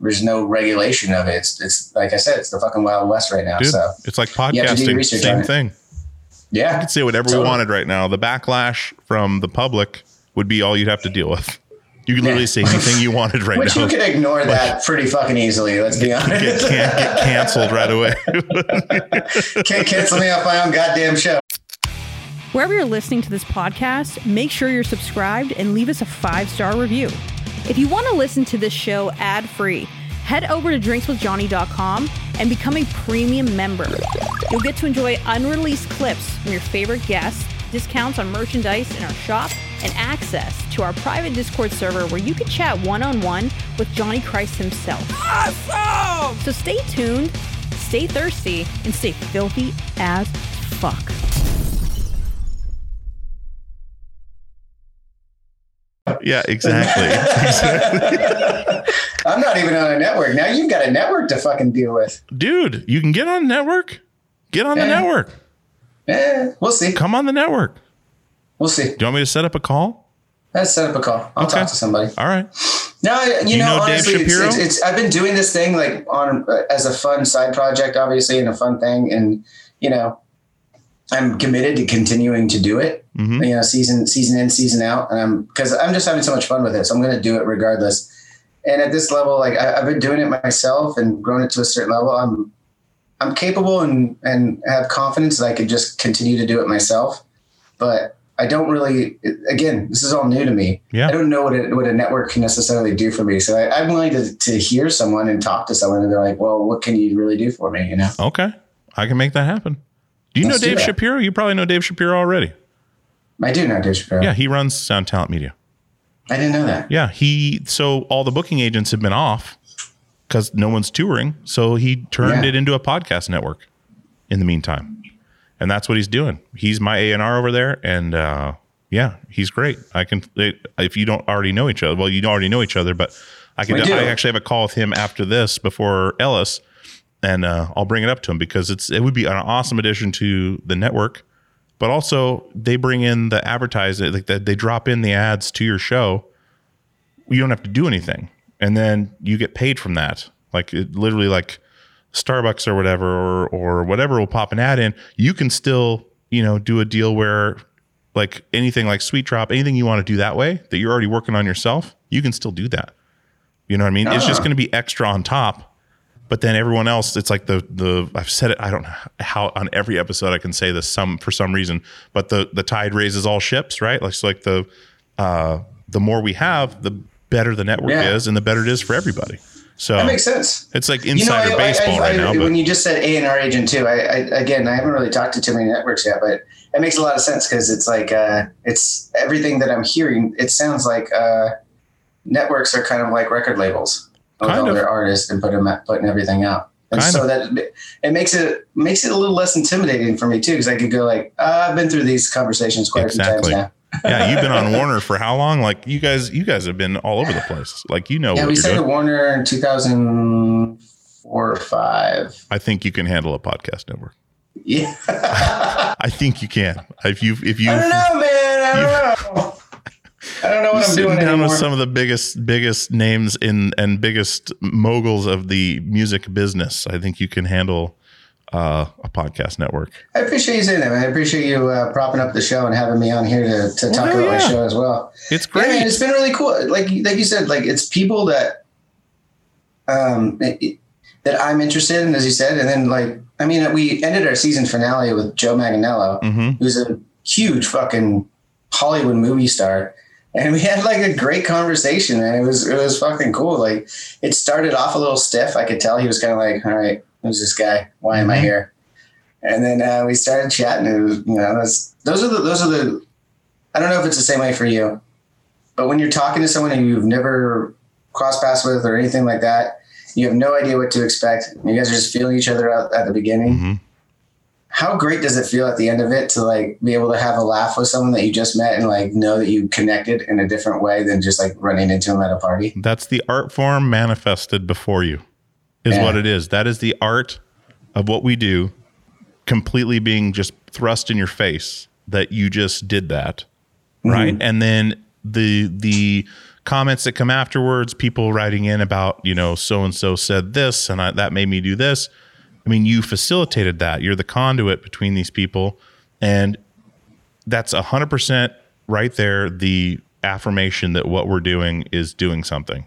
there's no regulation of it. It's, it's like I said, it's the fucking wild west right now. dude. So It's like you have to do your podcasting, same thing. yeah, I could say whatever we wanted right now. The backlash from the public would be all you'd have to deal with. You could literally Yeah. say anything you wanted right Which now. you can ignore that pretty fucking easily. Let's be get, honest. can't get canceled right away. (laughs) Can't cancel me off my own goddamn show. Wherever you're listening to this podcast, make sure you're subscribed and leave us a five star review. If you want to listen to this show ad free, head over to drinkswithjohnny.com and become a premium member. You'll get to enjoy unreleased clips from your favorite guests, discounts on merchandise in our shop, and access to our private Discord server where you can chat one on one with Johnny Christ himself. Awesome! So stay tuned, stay thirsty, and stay filthy as fuck. yeah, exactly. (laughs) I'm not even on a network. Now you've got a network to fucking deal with. Dude, you can get on the network. Get on the network. Yeah, we'll see. Come on the network. We'll see. Do you want me to set up a call? Let's set up a call. I'll Okay. talk to somebody. All right. No, you, you know, know honestly, it's, it's, it's I've been doing this thing like on uh, as a fun side project, obviously, and a fun thing, and you know, I'm committed to continuing to do it. Mhm. You know, season season in, season out, and I'm because I'm just having so much fun with it, so I'm going to do it regardless. And at this level, like I, I've been doing it myself and grown it to a certain level, I'm I'm capable and and have confidence that I could just continue to do it myself. But I don't really. Again, this is all new to me. Yeah. I don't know what a, what a network can necessarily do for me. So I, I'm willing to, to hear someone and talk to someone and they're like, well, what can you really do for me? You know? Okay. I can make that happen. Do you Let's know Dave. Shapiro? You probably know Dave Shapiro already. I do know Dave Shapiro. Yeah, he runs Sound Talent Media. I didn't know that. Yeah, he so all the booking agents have been off because no one's touring. So he turned Yeah. it into a podcast network in the meantime, and that's what he's doing. He's my A and R over there, and uh, yeah, he's great. I can if you don't already know each other. Well, you already know each other, but I can. Do. I actually have a call with him after this before Ellis, and uh, I'll bring it up to him because it's it would be an awesome addition to the network. But also, they bring in the advertising, like that they drop in the ads to your show you don't have to do anything and then you get paid from that like it, literally like starbucks or whatever or or whatever will pop an ad in you can still you know do a deal where like anything like sweet drop anything you want to do that way that you're already working on yourself you can still do that you know what i mean it's just Ah. going to be extra on top but then everyone else it's like the the i've said it i don't know how on every episode i can say this some for some reason but the the tide raises all ships right like so like the uh the more we have the better the network Yeah. is and the better it is for everybody so That makes sense. it's like You know, insider I- baseball I- right I- now When you just said A and R agent too, I, I again, I haven't really talked to too many networks yet, but it makes a lot of sense because it's like uh, it's everything that I'm hearing. It sounds like uh, networks are kind of like record labels with Kind all of. their artists and putting putting everything out. And Kind so of. that it makes it makes it a little less intimidating for me too, because I could go like, uh, I've been through these conversations quite a few times now. Yeah you've been on warner for how long like you guys you guys have been all over the place like you know Yeah, we you're signed to doing Warner in 2004 or five. i think you can handle a podcast network Yeah. (laughs) i think you can if you if you I don't know, man. I don't know. I don't know what I'm sitting doing down anymore. with some of the biggest biggest names in and biggest moguls of the music business i think you can handle uh, a podcast network. I appreciate you saying that, man. I appreciate you uh, propping up the show and having me on here to, to talk hell about my show as well. It's Yeah, great. man, it's been really cool. Like like you said, like it's people that um it- it- that I'm interested in, as you said, and then like I mean, we ended our season finale with Joe Manganiello, hmm who's a huge fucking Hollywood movie star. And we had like a great conversation, and it was it was fucking cool. Like it started off a little stiff. I could tell he was kind of like, "All right, who's this guy? Why am I Mhm. here?" And then uh, we started chatting. It was, you know, that's those are the those are the. I don't know if it's the same way for you, but when you're talking to someone who you've never crossed paths with or anything like that, you have no idea what to expect. You guys are just feeling each other out at the beginning hmm how great does it feel at the end of it to like be able to have a laugh with someone that you just met and like know that you connected in a different way than just like running into them at a party? That's the art form manifested before you, is Yeah. what it is. That is the art of what we do, completely being just thrust in your face that you just did that, mm-hmm. right? And then the the comments that come afterwards, people writing in about you know so and so said this and I, that made me do this. I mean, you facilitated that. You're the conduit between these people, and that's a hundred percent right there. The affirmation that what we're doing is doing something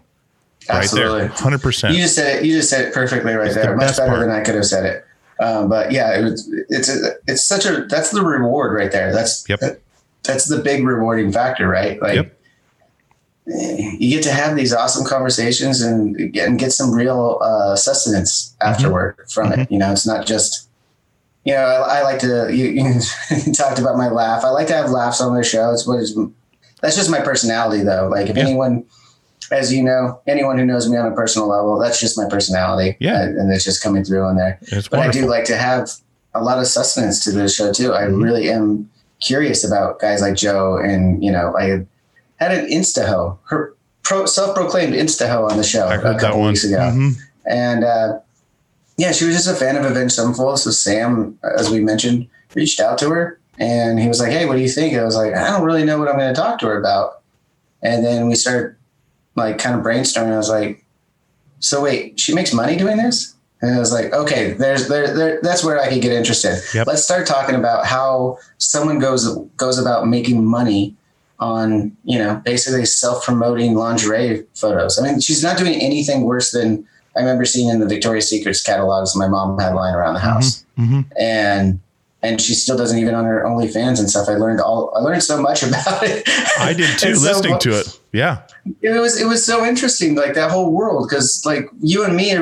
Absolutely. right there, hundred percent. You just said it. You just said it perfectly right It's the there. Much better part. than I could have said it. Um, but yeah, it was, it's a, it's such a that's the reward right there. That's Yep. that- that's the big rewarding factor, right? Like Yep. you get to have these awesome conversations and get, and get some real uh, sustenance afterward from it. You know, it's not just, you know, I, I like to, you, (laughs) you talked about my laugh. I like to have laughs on the show. It's what is, that's just my personality though. Like if Yeah. anyone, as you know, anyone who knows me on a personal level, that's just my personality. Yeah. And, it's just coming through on there. It's But I do like to have a lot of sustenance to the show too. I Mhm. really am curious about guys like Joe and, you know, I had an Instaho, her pro, self-proclaimed Instaho on the show a couple weeks ago. Mhm. And uh, yeah, she was just a fan of Avenged Sevenfold. So Sam, as we mentioned, reached out to her and he was like, Hey, what do you think? I was like, I don't really know what I'm going to talk to her about. And then we started like kind of brainstorming. I was like, so wait, she makes money doing this? And I was like, okay, there's there, there that's where I could get interested. Yep. Let's start talking about how someone goes goes about making money on, you know, basically self-promoting lingerie photos. I mean, she's not doing anything worse than I remember seeing in the Victoria's Secrets catalogs my mom had lying around the house. Mhm. And and she still doesn't even own her OnlyFans and stuff. I learned all I learned so much (laughs) about it. I did too, And so listening to it. Yeah. it was it was so interesting like that whole world because like you and me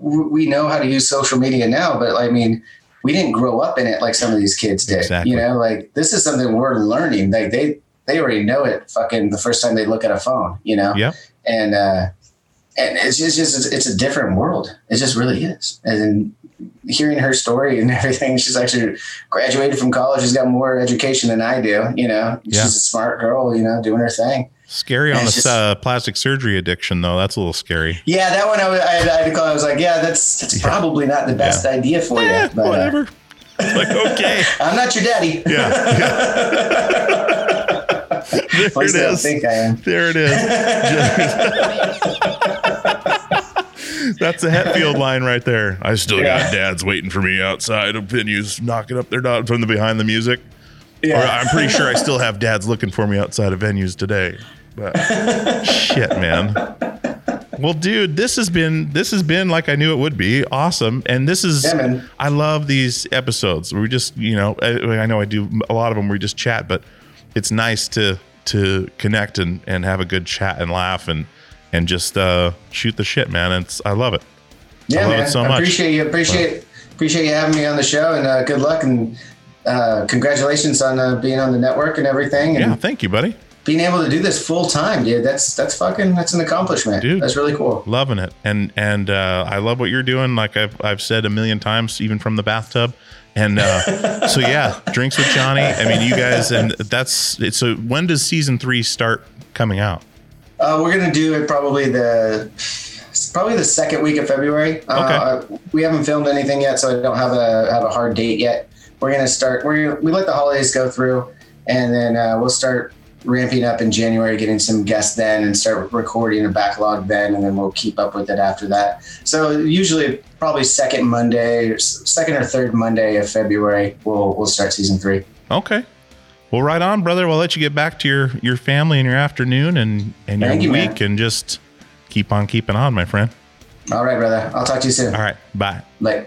we know how to use social media now but i mean we didn't grow up in it like some of these kids did Exactly. you know like this is something we're learning like they they already know it fucking the first time they look at a phone you know Yep. and uh and it's just, just it's a different world it just really is and hearing her story and (laughs) everything she's actually graduated from college she's got more education than i do you know Yeah. she's a smart girl you know doing her thing Scary on the uh, plastic surgery addiction, though. That's a little scary. Yeah, that one I, was- I, I had to call. I was like, yeah, that's that's probably not the best idea for you. Eh, but, uh, whatever. like, (laughs) okay. I'm not your daddy. Yeah. (laughs) There At least it I don't is. think I am. There it is. (laughs) That's a Hetfield line right there. I still Yeah. got dads waiting for me outside of venues, knocking up their dog from the behind the music. Or Yeah. I'm pretty sure I still have dads looking for me outside of venues today. But shit, man. Well, dude, this has been this has been like I knew it would be awesome, and this is Yeah. I love these episodes. We just you know I, I know I do a lot of them. where We just chat, but it's nice to to connect and and have a good chat and laugh and and just uh, shoot the shit, man. It's I love it. Yeah, I love man. it so I much. appreciate you. Appreciate appreciate you having me on the show, and uh, good luck and uh, congratulations on uh, being on the network and everything, and Yeah, thank you, buddy. Being able to do this full time, dude. That's that's fucking that's an accomplishment. Dude. That's really cool. loving it and and uh, i love what you're doing like i've, I've said a million times even from the bathtub and uh, (laughs) so yeah drinks with johnny i mean you guys and that's so when does season three start coming out Uh, we're gonna do it probably the probably the second week of February. Uh, we haven't filmed anything yet, so I don't have a have a hard date yet. We're gonna start. We're gonna, we let the holidays go through, and then uh, we'll start ramping up in January, getting some guests then, and start recording a backlog then, and then we'll keep up with it after that. So usually, probably second Monday, second or third Monday of February, we'll we'll start season three. Okay. Well, right on, brother. We'll let you get back to your your family and your afternoon and and your Thank you, man. week, and just keep on keeping on, my friend. All right, brother. I'll talk to you soon. All right. Bye. Bye.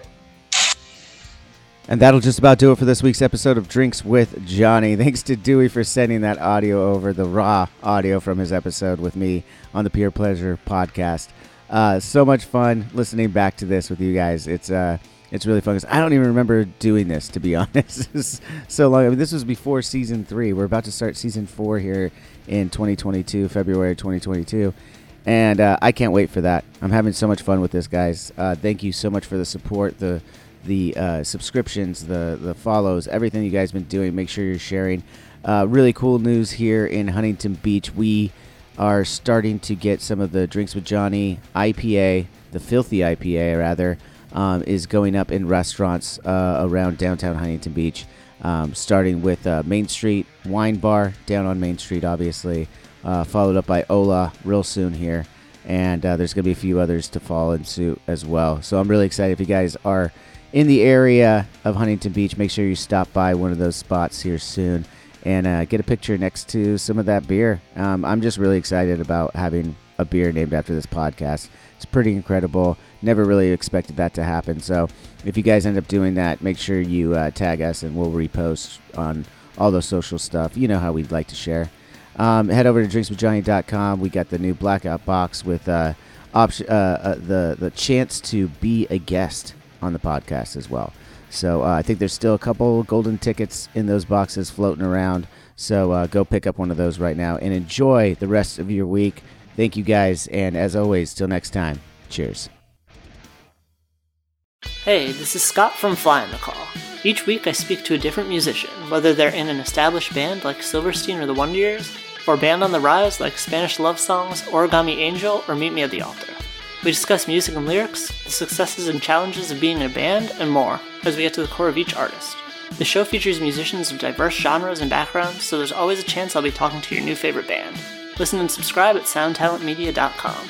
And that'll just about do it for this week's episode of Drinks with Johnny. (laughs) Thanks to Dewey for sending that audio over, the raw audio from his episode with me on the Pure Pleasure podcast. Uh, so much fun listening back to this with you guys. It's uh, it's really fun. I don't even remember doing this to be (laughs) honest. So long. I mean, this was before season three. We're about to start season four here in 2022, February 2022, and uh, I can't wait for that. I'm having so much fun with this, guys. Uh, thank you so much for the support, the the uh, subscriptions, the the follows, everything you guys been doing. Make sure you're sharing. Uh, really cool news here in Huntington Beach. We are starting to get some of the drinks with Johnny IPA, the filthy IPA rather, um, is going up in restaurants uh, around downtown Huntington Beach. Um, starting with uh, Main Street Wine Bar down on Main Street, obviously, uh, followed up by Ola real soon here, and uh, there's going to be a few others to follow in suit as well. So I'm really excited. If you guys are in the area of Huntington Beach, make sure you stop by one of those spots here soon and uh, get a picture next to some of that beer. Um, I'm just really excited about having a beer named after this podcast. It's pretty incredible. Never really expected that to happen. So if you guys end up doing that, make sure you uh, tag us and we'll repost on all the social stuff. You know how we'd like to share. Um, head over to drinkswithjohnny.com. We got the new blackout box with uh, option, uh, uh, the the chance to be a guest on the podcast as well. So uh, I think there's still a couple golden tickets in those boxes floating around. So uh, go pick up one of those right now and enjoy the rest of your week. Thank you guys, and as always, till next time, cheers. Hey, this is Scott from Fly on the Call. Each week I speak to a different musician, whether they're in an established band like Silverstein or the Wonder Years, or band on the rise like Spanish Love Songs, Origami Angel, or Meet Me at the Altar. We discuss music and lyrics, the successes and challenges of being in a band, and more, as we get to the core of each artist. The show features musicians of diverse genres and backgrounds, so there's always a chance I'll be talking to your new favorite band. Listen and subscribe at soundtalentmedia.com.